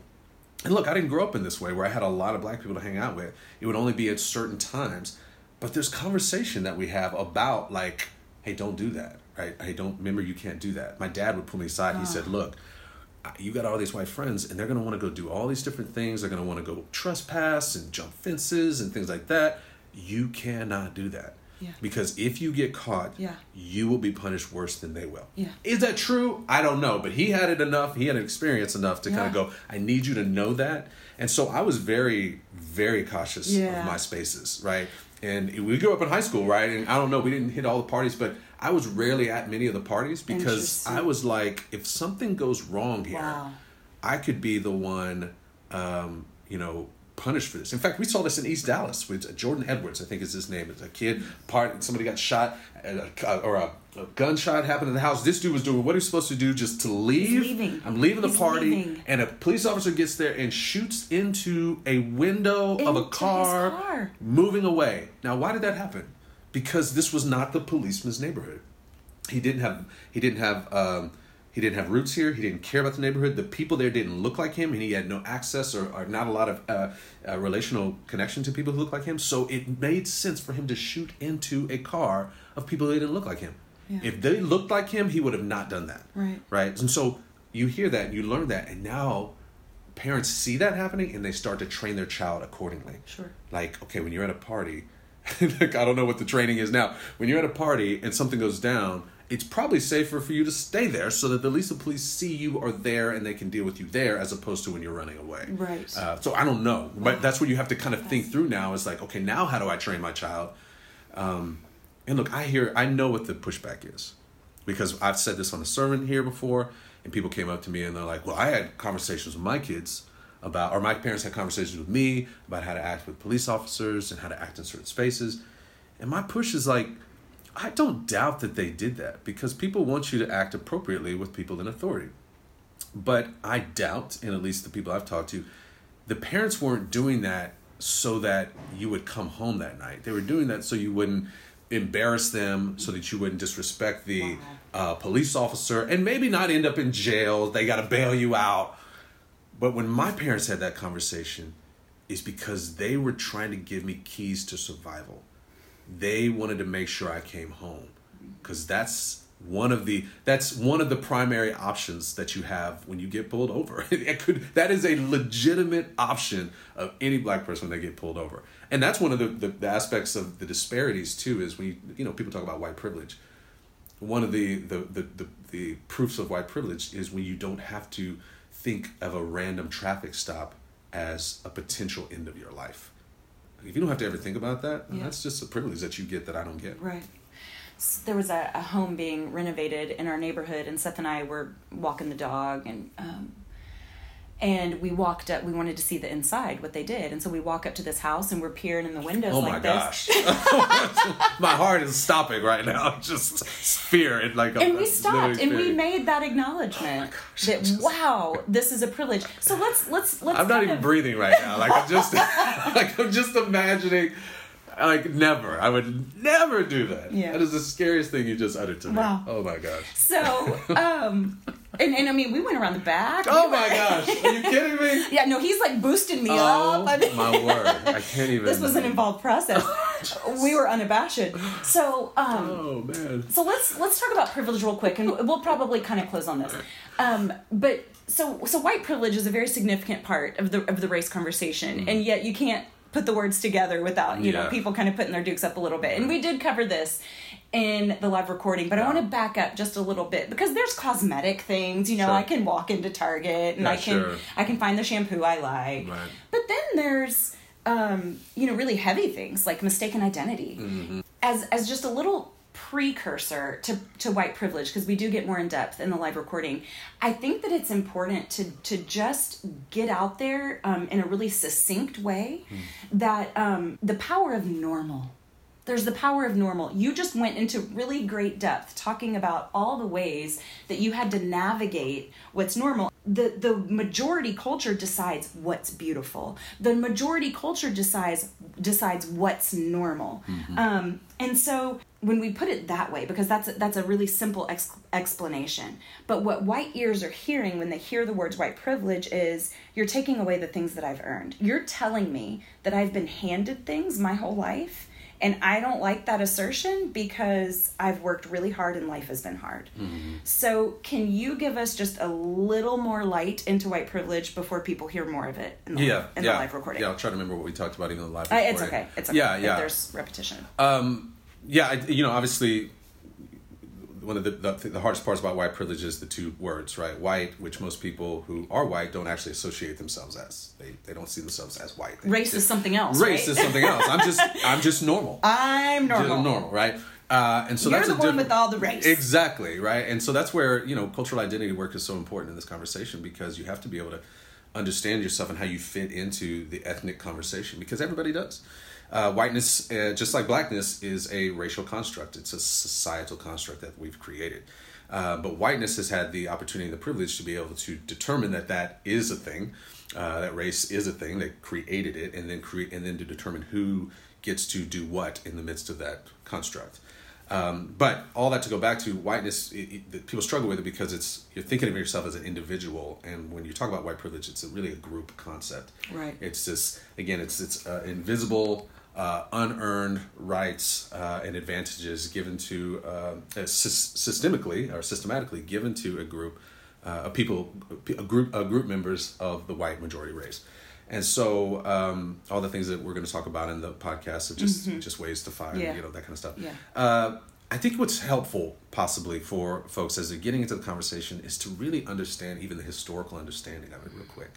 And look, I didn't grow up in this way where I had a lot of black people to hang out with. It would only be at certain times. But there's conversation that we have about like, hey, don't do that, right? Hey, don't remember you can't do that. My dad would pull me aside. He said, ah. look, you got all these white friends and they're going to want to go do all these different things. They're going to want to go trespass and jump fences and things like that. You cannot do that. Yeah. Because if you get caught, Yeah. you will be punished worse than they will. Yeah. Is that true? I don't know, but he had it enough. He had experience enough to kind of go. I need you to know that, and so I was very, very cautious of my spaces, right? And we grew up in high school, right? And I don't know, we didn't hit all the parties, but I was rarely at many of the parties because I was like, if something goes wrong here, Wow. I could be the one, um, you know, punished for this. In fact, we saw this in East Dallas with Jordan Edwards, I think is his name. It's a kid, part somebody got shot, uh, or a, a gunshot happened in the house. This dude was doing what he's supposed to do, just to leave. leaving. I'm leaving the He's party, leaving. and a police officer gets there and shoots into a window of a car, car. moving away. Now, why did that happen? Because this was not the policeman's neighborhood he didn't have he didn't have um, he didn't have roots here. He didn't care about the neighborhood. The people there didn't look like him, and he had no access or, or not a lot of uh, uh, relational connection to people who look like him. So it made sense for him to shoot into a car of people that didn't look like him. Yeah. If they looked like him, he would have not done that. Right. Right. And so you hear that, and you learn that, and now parents see that happening, and they start to train their child accordingly Sure. like okay when you're at a party like i don't know what the training is now when you're at a party and something goes down it's probably safer for you to stay there so that at least the police see you are there and they can deal with you there as opposed to when you're running away. Right. uh, so i don't know but that's what you have to kind of think through now is like okay now how do i train my child? Um, and look i hear i know what the pushback is because i've said this on a sermon here before and people came up to me and they're like well i had conversations with my kids about or my parents had conversations with me about how to act with police officers and how to act in certain spaces. And my push is like i don't doubt that they did that because people want you to act appropriately with people in authority. But i doubt and at least the people i've talked to the parents weren't doing that so that you would come home that night. They were doing that so you wouldn't embarrass them so that you wouldn't disrespect the uh, police officer and maybe not end up in jail they got to bail you out. But when my parents had that conversation, is because they were trying to give me keys to survival. They wanted to make sure I came home because that's one of the that's one of the primary options that you have when you get pulled over. it could that is a legitimate option of any black person when they get pulled over, and that's one of the, the, the aspects of the disparities too. Is when you you know people talk about white privilege one of the the, the, the the proofs of white privilege is when you don't have to think of a random traffic stop as a potential end of your life. If you don't have to ever think about that, Yeah. that's just a privilege that you get that I don't get. Right. S- There was a, a home being renovated in our neighborhood, and Seth and I were walking the dog, and um, and we walked up. We wanted to see the inside, what they did, and so we walk up to this house, and we're peering in the windows Oh like my this. gosh. my heart is stopping right now. Just fear it like and we stopped and we made that acknowledgement oh gosh, that just- wow this is a privilege so let's let's let's I'm not even of- breathing right now. Like I'm just like I'm just imagining like never. I would never do that. Yeah. That is the scariest thing you just uttered to me. Wow. Oh my gosh. so um and, and i mean we went around the back Oh We my went- gosh. Are you kidding me? yeah no he's like boosting me Oh up I mean, my word. I can't even this was an involved process we were unabashed so um Oh man. so let's let's talk about privilege real quick and we'll probably kind of close on this um, but so so white privilege is a very significant part of the of the race conversation and yet you can't put the words together without you know Mm-hmm. People kind of putting their dukes up a little bit and we did cover this in the live recording but i want to back up just a little bit because there's cosmetic things you know Sure. i can walk into target and Yeah, i can sure. i can find the shampoo i like Right. but then there's um, you know really heavy things like mistaken identity Mm-hmm. as as just a little precursor to, to white privilege because we do get more in depth in the live recording i think that it's important to to just get out there um, in a really succinct way mm. that um, the power of normal there's the power of normal. You just went into really great depth talking about all the ways that you had to navigate what's normal. The the majority culture decides what's beautiful. The majority culture decides decides what's normal. Mm-hmm. Um, and so when we put it that way, because that's a, that's a really simple ex- explanation. But what white ears are hearing when they hear the words white privilege is you're taking away the things that I've earned. You're telling me that I've been handed things my whole life and I don't like that assertion because I've worked really hard and life has been hard. Mm-hmm. So, can you give us just a little more light into white privilege before people hear more of it in the, yeah, in yeah. the live recording? Yeah, I'll try to remember what we talked about in the live recording. Uh, it's okay. It's okay. Yeah, yeah. there's repetition. Um, yeah, I, you know, obviously one of the, the, the hardest parts about white privilege is the two words, right? White, which most people who are white don't actually associate themselves as. They, they don't see themselves as white. They race is something else. Race right? is something else. I'm just I'm just normal. I'm normal. Just normal, right? Uh, and so You're that's the one with all the race. Exactly, right? And so that's where you know cultural identity work is so important in this conversation because you have to be able to understand yourself and how you fit into the ethnic conversation because everybody does. Uh, whiteness, uh, just like blackness, is a racial construct. It's a societal construct that we've created. Uh, but whiteness has had the opportunity and the privilege to be able to determine that that is a thing, uh, that race is a thing, that created it, and then create and then to determine who gets to do what in the midst of that construct. Um, but all that to go back to whiteness, it, it, people struggle with it because it's you're thinking of yourself as an individual, and when you talk about white privilege, it's a, really a group concept. Right. It's this again, it's it's uh, invisible uh, unearned rights uh, and advantages given to uh, systemically or systematically given to a group uh, of people, a group, a group members of the white majority race. And so, um, all the things that we're going to talk about in the podcast are just mm-hmm. just ways to find, yeah. you know, that kind of stuff. Yeah. Uh, I think what's helpful, possibly, for folks as they're getting into the conversation is to really understand even the historical understanding of it, real quick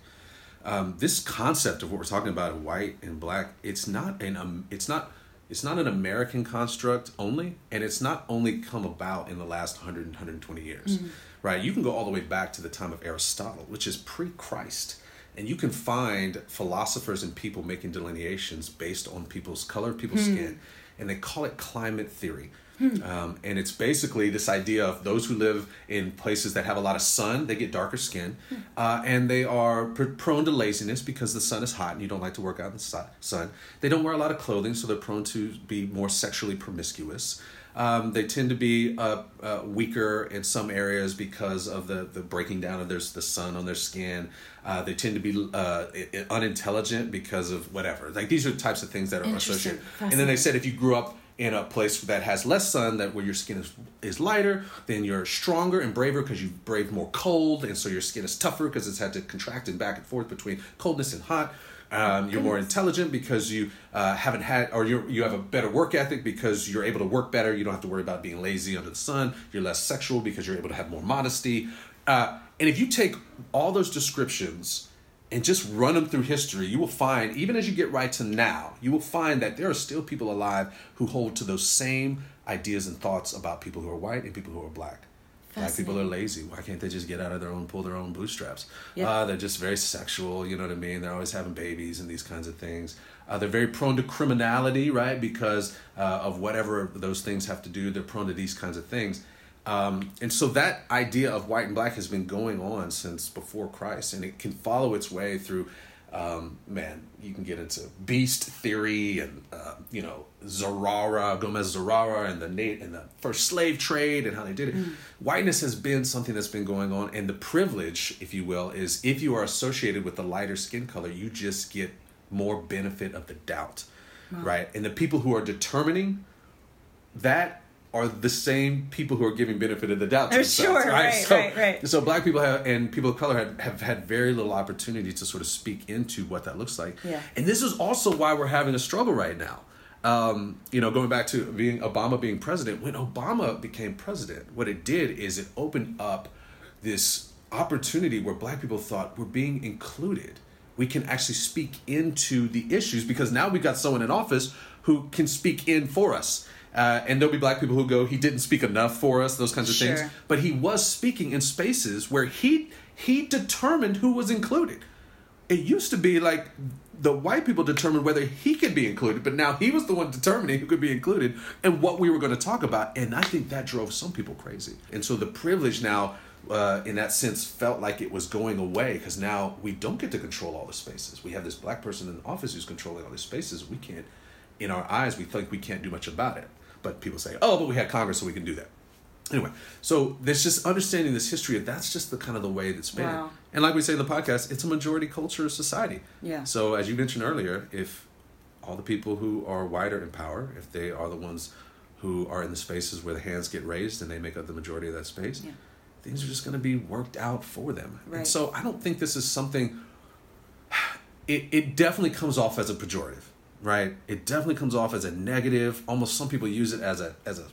um, this concept of what we're talking about white and black it's not an um, it's not it's not an american construct only and it's not only come about in the last 100 120 years mm-hmm. right you can go all the way back to the time of aristotle which is pre-christ and you can find philosophers and people making delineations based on people's color people's mm-hmm. skin and they call it climate theory Hmm. Um, and it's basically this idea of those who live in places that have a lot of sun, they get darker skin, hmm. uh, and they are pr- prone to laziness because the sun is hot and you don't like to work out in the sun. They don't wear a lot of clothing, so they're prone to be more sexually promiscuous. Um, they tend to be uh, uh, weaker in some areas because of the, the breaking down of their, the sun on their skin. Uh, they tend to be uh, unintelligent because of whatever. Like these are types of things that are associated. And then they said if you grew up in a place that has less sun, that where your skin is, is lighter, then you're stronger and braver because you've braved more cold, and so your skin is tougher because it's had to contract and back and forth between coldness and hot. Um, you're more intelligent because you uh, haven't had, or you you have a better work ethic because you're able to work better. You don't have to worry about being lazy under the sun. You're less sexual because you're able to have more modesty. Uh, and if you take all those descriptions and just run them through history, you will find, even as you get right to now, you will find that there are still people alive who hold to those same ideas and thoughts about people who are white and people who are black. Black people are lazy. Why can't they just get out of their own, pull their own bootstraps? Yeah. Uh, they're just very sexual, you know what I mean? They're always having babies and these kinds of things. Uh, they're very prone to criminality, right? Because uh, of whatever those things have to do, they're prone to these kinds of things. Um, and so that idea of white and black has been going on since before Christ, and it can follow its way through. Um, man, you can get into beast theory and uh, you know Zurara, Gomes Zurara, and the Nate and the first slave trade and how they did it. Mm. Whiteness has been something that's been going on, and the privilege, if you will, is if you are associated with the lighter skin color, you just get more benefit of the doubt, wow. right? And the people who are determining that are the same people who are giving benefit of the doubt to oh, themselves, sure, right? right, so, right, right. So black people have, and people of color have, have had very little opportunity to sort of speak into what that looks like. Yeah. And this is also why we're having a struggle right now. Um, you know, going back to being Obama being president, when Obama became president, what it did is it opened up this opportunity where black people thought we're being included. We can actually speak into the issues because now we've got someone in office who can speak in for us Uh, and there'll be black people who go, he didn't speak enough for us, those kinds of Sure. things. But he was speaking in spaces where he he determined who was included. It used to be like the white people determined whether he could be included, but now he was the one determining who could be included and what we were going to talk about. And I think that drove some people crazy. And so the privilege now, uh, in that sense, felt like it was going away because now we don't get to control all the spaces. We have this black person in the office who's controlling all the spaces. We can't, in our eyes, we think we can't do much about it. But people say, oh, but we had Congress, so we can do that. Anyway, so there's just understanding this history. That's just the kind of the way that's been. Wow. And like we say in the podcast, it's a majority culture society. Yeah. So as you mentioned earlier, if all the people who are wider in power, if they are the ones who are in the spaces where the hands get raised and they make up the majority of that space, Yeah. things are just going to be worked out for them. Right. And so I don't think this is something. It it definitely comes off as a pejorative, right? It definitely comes off as a negative. Almost some people use it as a as a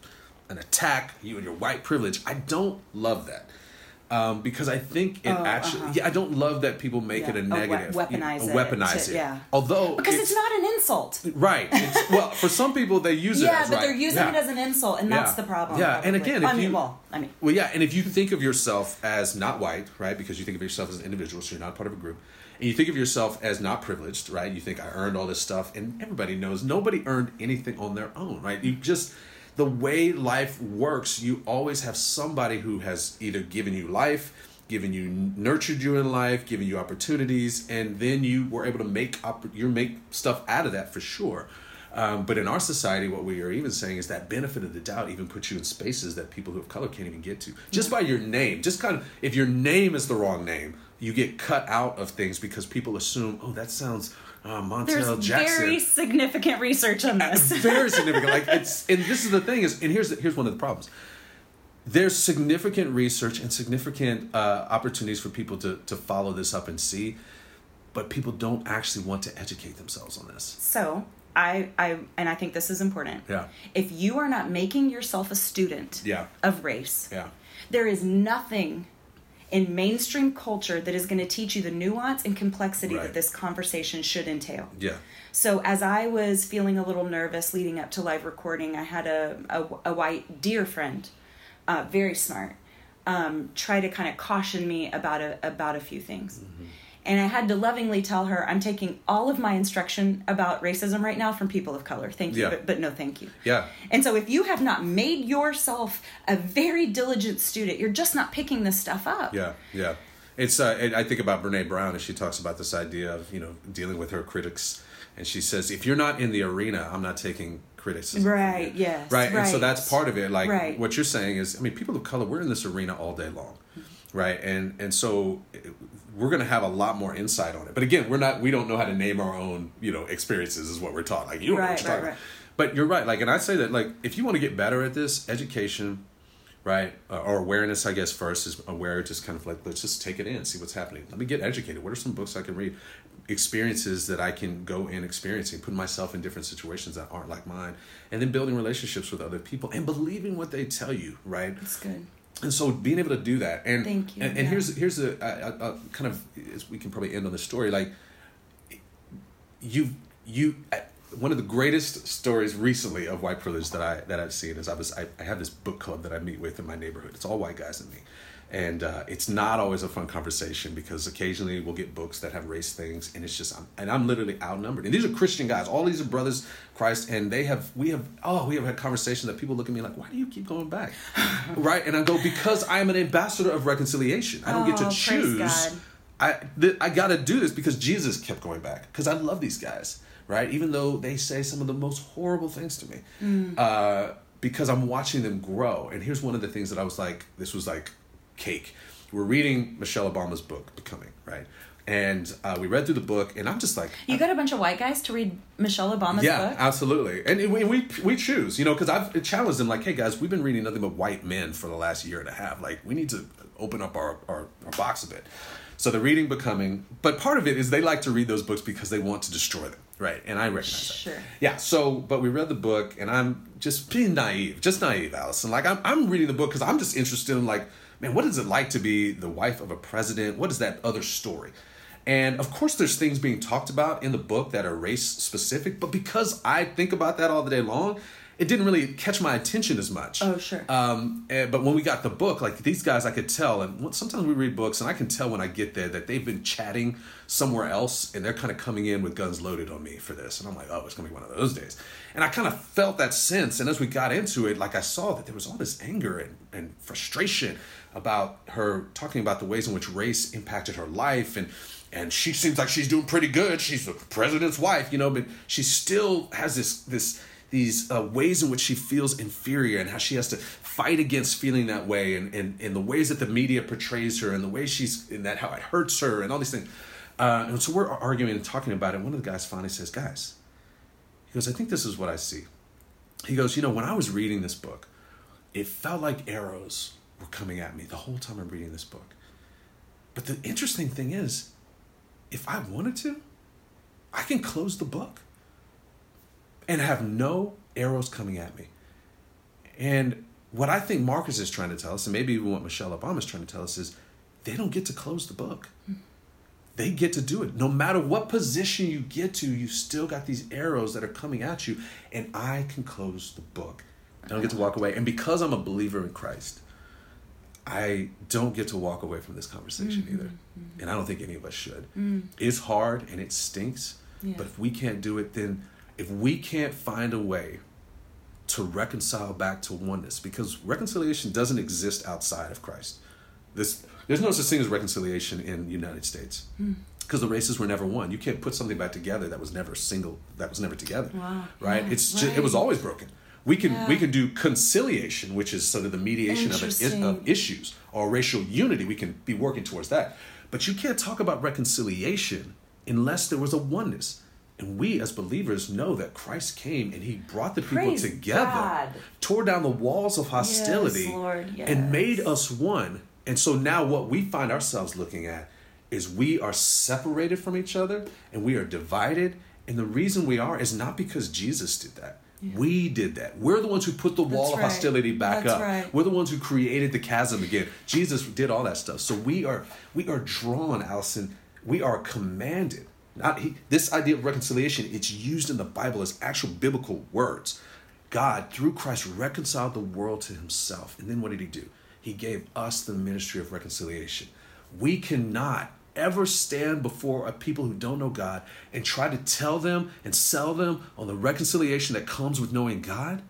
an attack. You and your white privilege. I don't love that. Um, because I think it Oh, actually, uh-huh. yeah, I don't love that people make Yeah. it a A we- negative, weaponize you it weaponize to- it. yeah. Although Because it's, not an insult. right. It's, well, for some people they use it Yeah, as but right. they're using Yeah. it as an insult, and that's the problem. Yeah, and probably. again, I if mean, you- well, I mean, Well, yeah, and if you think of yourself as not white, right, because you think of yourself as an individual, so you're not part of a group, and you think of yourself as not privileged, right? You think I earned all this stuff, and everybody knows nobody earned anything on their own, right? You just the way life works, you always have somebody who has either given you life, given you nurtured you in life, given you opportunities, and then you were able to make up you make stuff out of that for sure. Um, but in our society, what we are even saying is that benefit of the doubt even puts you in spaces that people who have color can't even get to. Just by your name, just kind of, if your name is the wrong name, you get cut out of things because people assume, oh, that sounds uh, Montel there's Jackson. very significant research on this. very significant. Like it's, and this is the thing is, and here's here's one of the problems. There's significant research and significant uh, opportunities for people to to follow this up and see, but people don't actually want to educate themselves on this. So I, I, and I think this is important. Yeah. If you are not making yourself a student Yeah. of race, Yeah. there is nothing in mainstream culture that is going to teach you the nuance and complexity Right. that this conversation should entail. Yeah. So as I was feeling a little nervous leading up to live recording, I had a a, a white dear friend, uh, very smart, um, try to kind of caution me about a about a few things. Mm-hmm. And I had to lovingly tell her, I'm taking all of my instruction about racism right now from people of color. Thank you, Yeah. but, but no thank you. Yeah. And so if you have not made yourself a very diligent student, you're just not picking this stuff up. Yeah, yeah. It's uh, I think about Brene Brown and she talks about this idea of you know dealing with her critics, and she says if you're not in the arena, I'm not taking criticism. Right, you." yes, Right. And so that's part of it. Like Right. what you're saying is, I mean, people of color, we're in this arena all day long, right? And and so we're going to have a lot more insight on it. But again, we're not. We don't know how to name our own you know experiences. Is what we're taught. Like you don't know what you're right, talking right. about. But you're right. Like, and I say that like if you want to get better at this, education right? Uh, or awareness, I guess, first is aware, just kind of like, let's just take it in, see what's happening. Let me get educated. What are some books I can read? Experiences that I can go and experiencing, put myself in different situations that aren't like mine, and then building relationships with other people and believing what they tell you, right? That's good. And so being able to do that, and Thank you, and, and yeah. here's here's a, a, a kind of as we can probably end on the story, like you you one of the greatest stories recently of white privilege that I that I've seen is I was I, I have this book club that I meet with in my neighborhood. It's all white guys and me. And uh, it's not always a fun conversation because occasionally we'll get books that have race things, and it's just I'm, and I'm literally outnumbered. And these are Christian guys. All these are brothers Christ, and they have we have oh we have had conversations that people look at me like, why do you keep going back, right? And I go because I am an ambassador of reconciliation. I don't get Oh, to choose. God. I th- I got to do this because Jesus kept going back because I love these guys, right? Even though they say some of the most horrible things to me, Mm. uh, because I'm watching them grow. And here's one of the things that I was like, this was like cake. We're reading Michelle Obama's book, Becoming, right? And uh, we read through the book, and I'm just like, You got a bunch of white guys to read Michelle Obama's yeah, book? absolutely. And we, we we choose, you know, because I've challenged them like, hey guys, we've been reading nothing but white men for the last year and a half. Like, we need to open up our, our, our box a bit. So the reading becoming, but part of it is they like to read those books because they want to destroy them, right? And I recognize Sure. that. Yeah. So, but we read the book, and I'm just being naive, just naive, Allison. Like I'm I'm reading the book because I'm just interested in like, man, what is it like to be the wife of a president? What is that other story? And of course, there's things being talked about in the book that are race specific, but because I think about that all the day long, it didn't really catch my attention as much. Oh, sure. Um, and, but when we got the book, like these guys, I could tell, and sometimes we read books, and I can tell when I get there that they've been chatting somewhere else, and they're kind of coming in with guns loaded on me for this, and I'm like, oh, it's gonna be one of those days. And I kind of felt that sense, and as we got into it, like I saw that there was all this anger and, and frustration about her talking about the ways in which race impacted her life, and and she seems like she's doing pretty good. She's the president's wife, you know, but she still has this this these uh, ways in which she feels inferior and how she has to fight against feeling that way and, and, and the ways that the media portrays her and the way she's in that how it hurts her and all these things uh, and so we're arguing and talking about it one of the guys finally says guys he goes i think this is what i see he goes you know when i was reading this book it felt like arrows were coming at me the whole time i'm reading this book but the interesting thing is if i wanted to i can close the book and have no arrows coming at me. And what I think Marcus is trying to tell us, and maybe even what Michelle Obama is trying to tell us, is they don't get to close the book. Hmm. They get to do it. No matter what position you get to, you still got these arrows that are coming at you, and I can close the book. I don't get to walk away. And because I'm a believer in Christ, I don't get to walk away from this conversation mm-hmm. either. And I don't think any of us should. Mm. It's hard and it stinks, yeah. but if we can't do it, then if we can't find a way to reconcile back to oneness, because reconciliation doesn't exist outside of Christ. This, there's no such thing as reconciliation in the United States. Because the races were never one. You can't put something back together that was never single, that was never together. Wow. Right? Yeah, it's right. Just, it was always broken. We can yeah. we can do conciliation, which is sort of the mediation of, of issues, or racial unity. We can be working towards that. But you can't talk about reconciliation unless there was a oneness. And we as believers know that Christ came and he brought the people Praise together, God. tore down the walls of hostility, yes, yes. and made us one. And so now what we find ourselves looking at is we are separated from each other and we are divided. And the reason we are is not because Jesus did that. We did that. We're the ones who put the wall That's of hostility right. back That's up. Right. We're the ones who created the chasm again. Jesus did all that stuff. So we are we are drawn, Allison. We are commanded not he, this idea of reconciliation, it's used in the Bible as actual biblical words. God, through Christ, reconciled the world to himself. And then what did he do? He gave us the ministry of reconciliation. We cannot ever stand before a people who don't know God and try to tell them and sell them on the reconciliation that comes with knowing God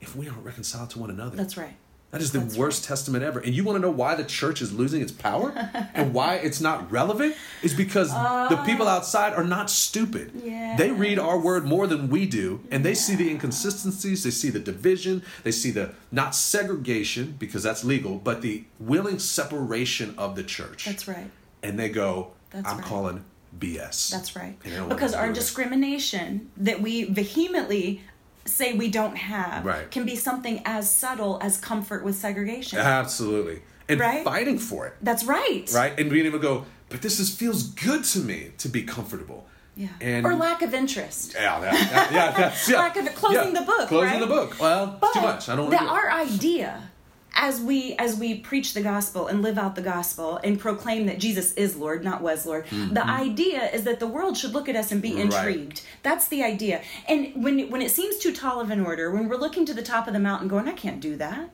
if we aren't reconciled to one another. That's right. That is the That's worst right. testament ever. And you want to know why the church is losing its power and why it's not relevant? Is because uh, the people outside are not stupid. Yes. They read our word more than we do, and they yeah. see the inconsistencies, they see the division, they see the not segregation, because that's legal, but the willing separation of the church. That's right. And they go, that's I'm right. calling BS. That's right. Because our discrimination that we vehemently say we don't have right. can be something as subtle as comfort with segregation. Absolutely. And right? fighting for it. That's right. Right? And being able to go, but this is, feels good to me to be comfortable. Yeah. And or lack of interest. Yeah, yeah, yeah. yeah, that's, yeah. lack of closing yeah. the book. Closing right? the book. Well, too much. I don't. The, our idea as we as we preach the gospel and live out the gospel and proclaim that Jesus is Lord, not was Lord, mm-hmm. the idea is that the world should look at us and be intrigued. Right. That's the idea. And when when it seems too tall of an order, when we're looking to the top of the mountain going, I can't do that.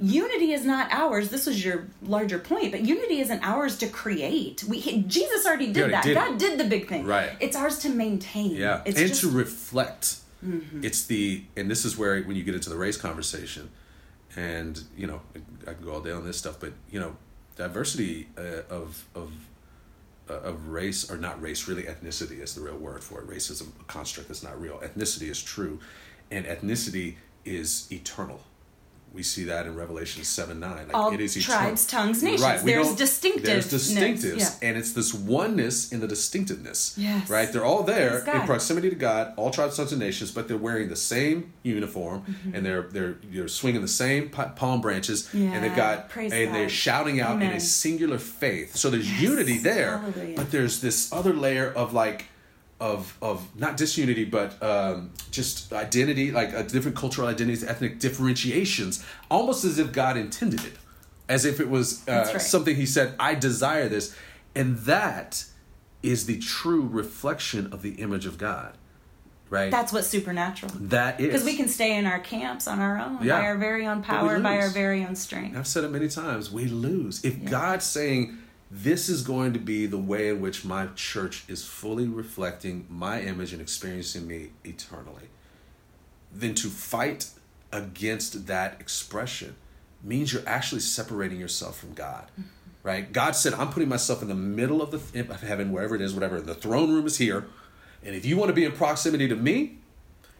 Unity is not ours. This was your larger point, but unity isn't ours to create. We Jesus already did already that. Did God did the big thing. Right. It's ours to maintain. Yeah. It's and just, to reflect. Mm-hmm. It's the and this is where when you get into the race conversation, and you know I can go all day on this stuff, but you know diversity uh, of of uh, of race or not race really ethnicity is the real word for it. Racism a construct that's not real. Ethnicity is true, and ethnicity is eternal we see that in Revelation 7 9. Like All it is eternal. tribes, tongues, nations. Right. We there's distinctives. There's distinctives. Yeah. And it's this oneness in the distinctiveness. Yes. Right? They're all there in proximity to God, all tribes, tongues, and nations, but they're wearing the same uniform mm-hmm. and they're they're they're swinging the same palm branches yeah. and they've got Praise and God. they're shouting out Amen. in a singular faith. So there's yes. unity there, Hallelujah. but there's this other layer of like of of not disunity but um, just identity like a different cultural identities ethnic differentiations almost as if god intended it as if it was uh, right. something he said i desire this and that is the true reflection of the image of god right? That's what's supernatural. That is Because we can stay in our camps on our own, Yeah. by our very own power, by our very own strength. I've said it many times. We lose. If God's saying, this is going to be the way in which my church is fully reflecting my image and experiencing me eternally, then to fight against that expression means you're actually separating yourself from God. Mm-hmm. Right? God said, I'm putting myself in the middle of the of heaven, wherever it is, whatever. The throne room is here. And if you want to be in proximity to me,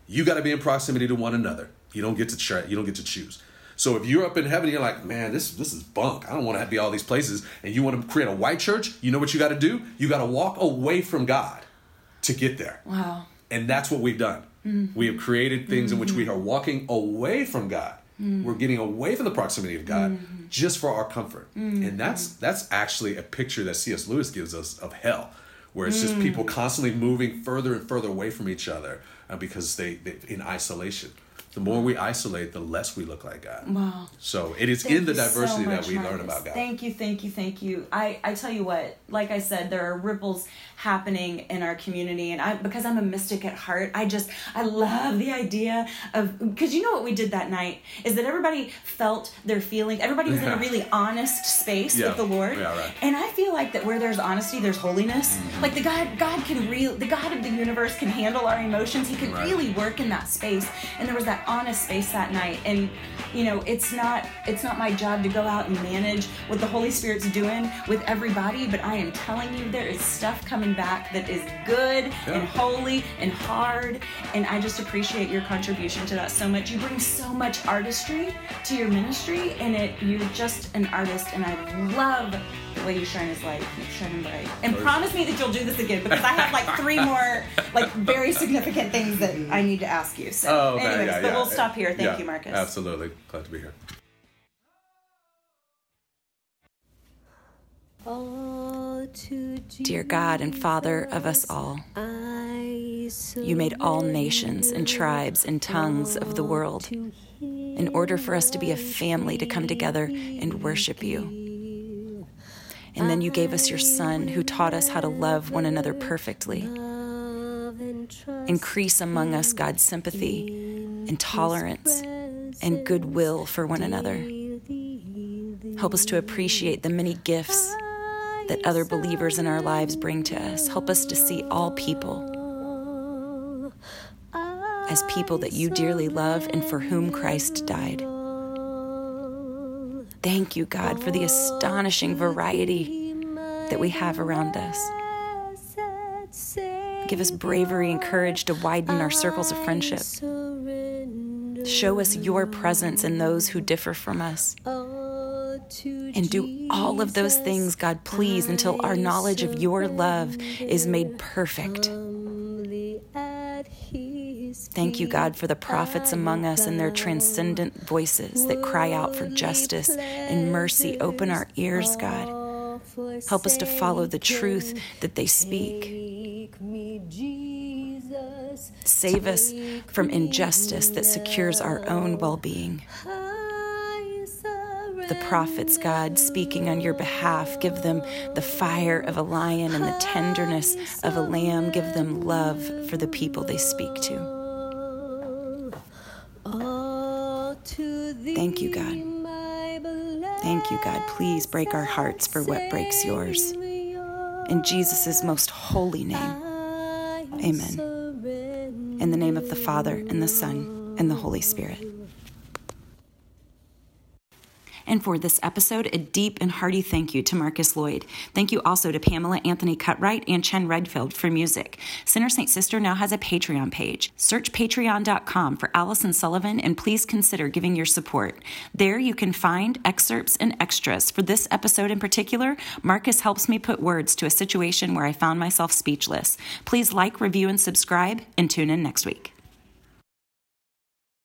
you got to be in proximity to one another. You don't get to try, you don't get to choose. So if you're up in heaven, you're like, man, this this is bunk. I don't want to be all these places. And you want to create a white church. You know what you got to do? You got to walk away from God to get there. Wow. And that's what we've done. Mm-hmm. We have created things in which we mm-hmm. are walking away from God. Mm. We're getting away from the proximity of God mm-hmm. just for our comfort. And that's that's actually a picture that C.S. Lewis gives us of hell, where it's just mm. people constantly moving further and further away from each other uh, because they, they in isolation. The more we isolate, the less we look like God. Wow. So it is Thank in the you so diversity that we learn about God. Thank you, thank you, thank you. I, I tell you what, like I said, there are ripples happening in our community, and I because I'm a mystic at heart, I just I love the idea of because you know what we did that night is that everybody felt their feelings. Everybody was in a really honest space Yeah. with the Lord, Yeah, right. and I feel like that where there's honesty, there's holiness. Mm-hmm. Like the God, God can real, the God of the universe can handle our emotions. He can Right. really work in that space, and there was that honest space that night. And you know, it's not it's not my job to go out and manage what the Holy Spirit's doing with everybody, but I am telling you, there is stuff coming back that is good Yeah. and holy and hard, and I just appreciate your contribution to that so much. You bring so much artistry to your ministry, and it you're just an artist, and I love way you shine his light. Keep shining bright, and promise me that you'll do this again because I have like three more like very significant things that I need to ask you. So, Oh, man, anyways, yeah, but yeah. we'll stop here. Thank Yeah, you, Marcus. Absolutely. Glad to be here. Dear God and Father of us all, you made all nations and tribes and tongues of the world in order for us to be a family to come together and worship you. And then you gave us your Son who taught us how to love one another perfectly. Increase among us God's sympathy and tolerance and goodwill for one another. Help us to appreciate the many gifts that other believers in our lives bring to us. Help us to see all people as people that you dearly love and for whom Christ died. Thank you, God, for the astonishing variety that we have around us. Give us bravery and courage to widen our circles of friendship. Show us your presence in those who differ from us. And do all of those things, God, please, until our knowledge of your love is made perfect. Thank you, God, for the prophets among us and their transcendent voices that cry out for justice and mercy. Open our ears, God. Help us to follow the truth that they speak. Save us from injustice that secures our own well being. The prophets, God, speaking on your behalf, give them the fire of a lion and the tenderness of a lamb. Give them love for the people they speak to. Thank you, God. Thank you, God. Please break our hearts for what breaks yours. In Jesus' most holy name, amen. In the name of the Father, and the Son, and the Holy Spirit. And for this episode, a deep and hearty thank you to Marcus Lloyd. Thank you also to Pamela Anthony Cutright and Chen Redfield for music. Sinner Saint Sister now has a Patreon page. Search patreon.com for Allison Sullivan and please consider giving your support. There you can find excerpts and extras. For this episode in particular, Marcus helps me put words to a situation where I found myself speechless. Please like, review, and subscribe, and tune in next week.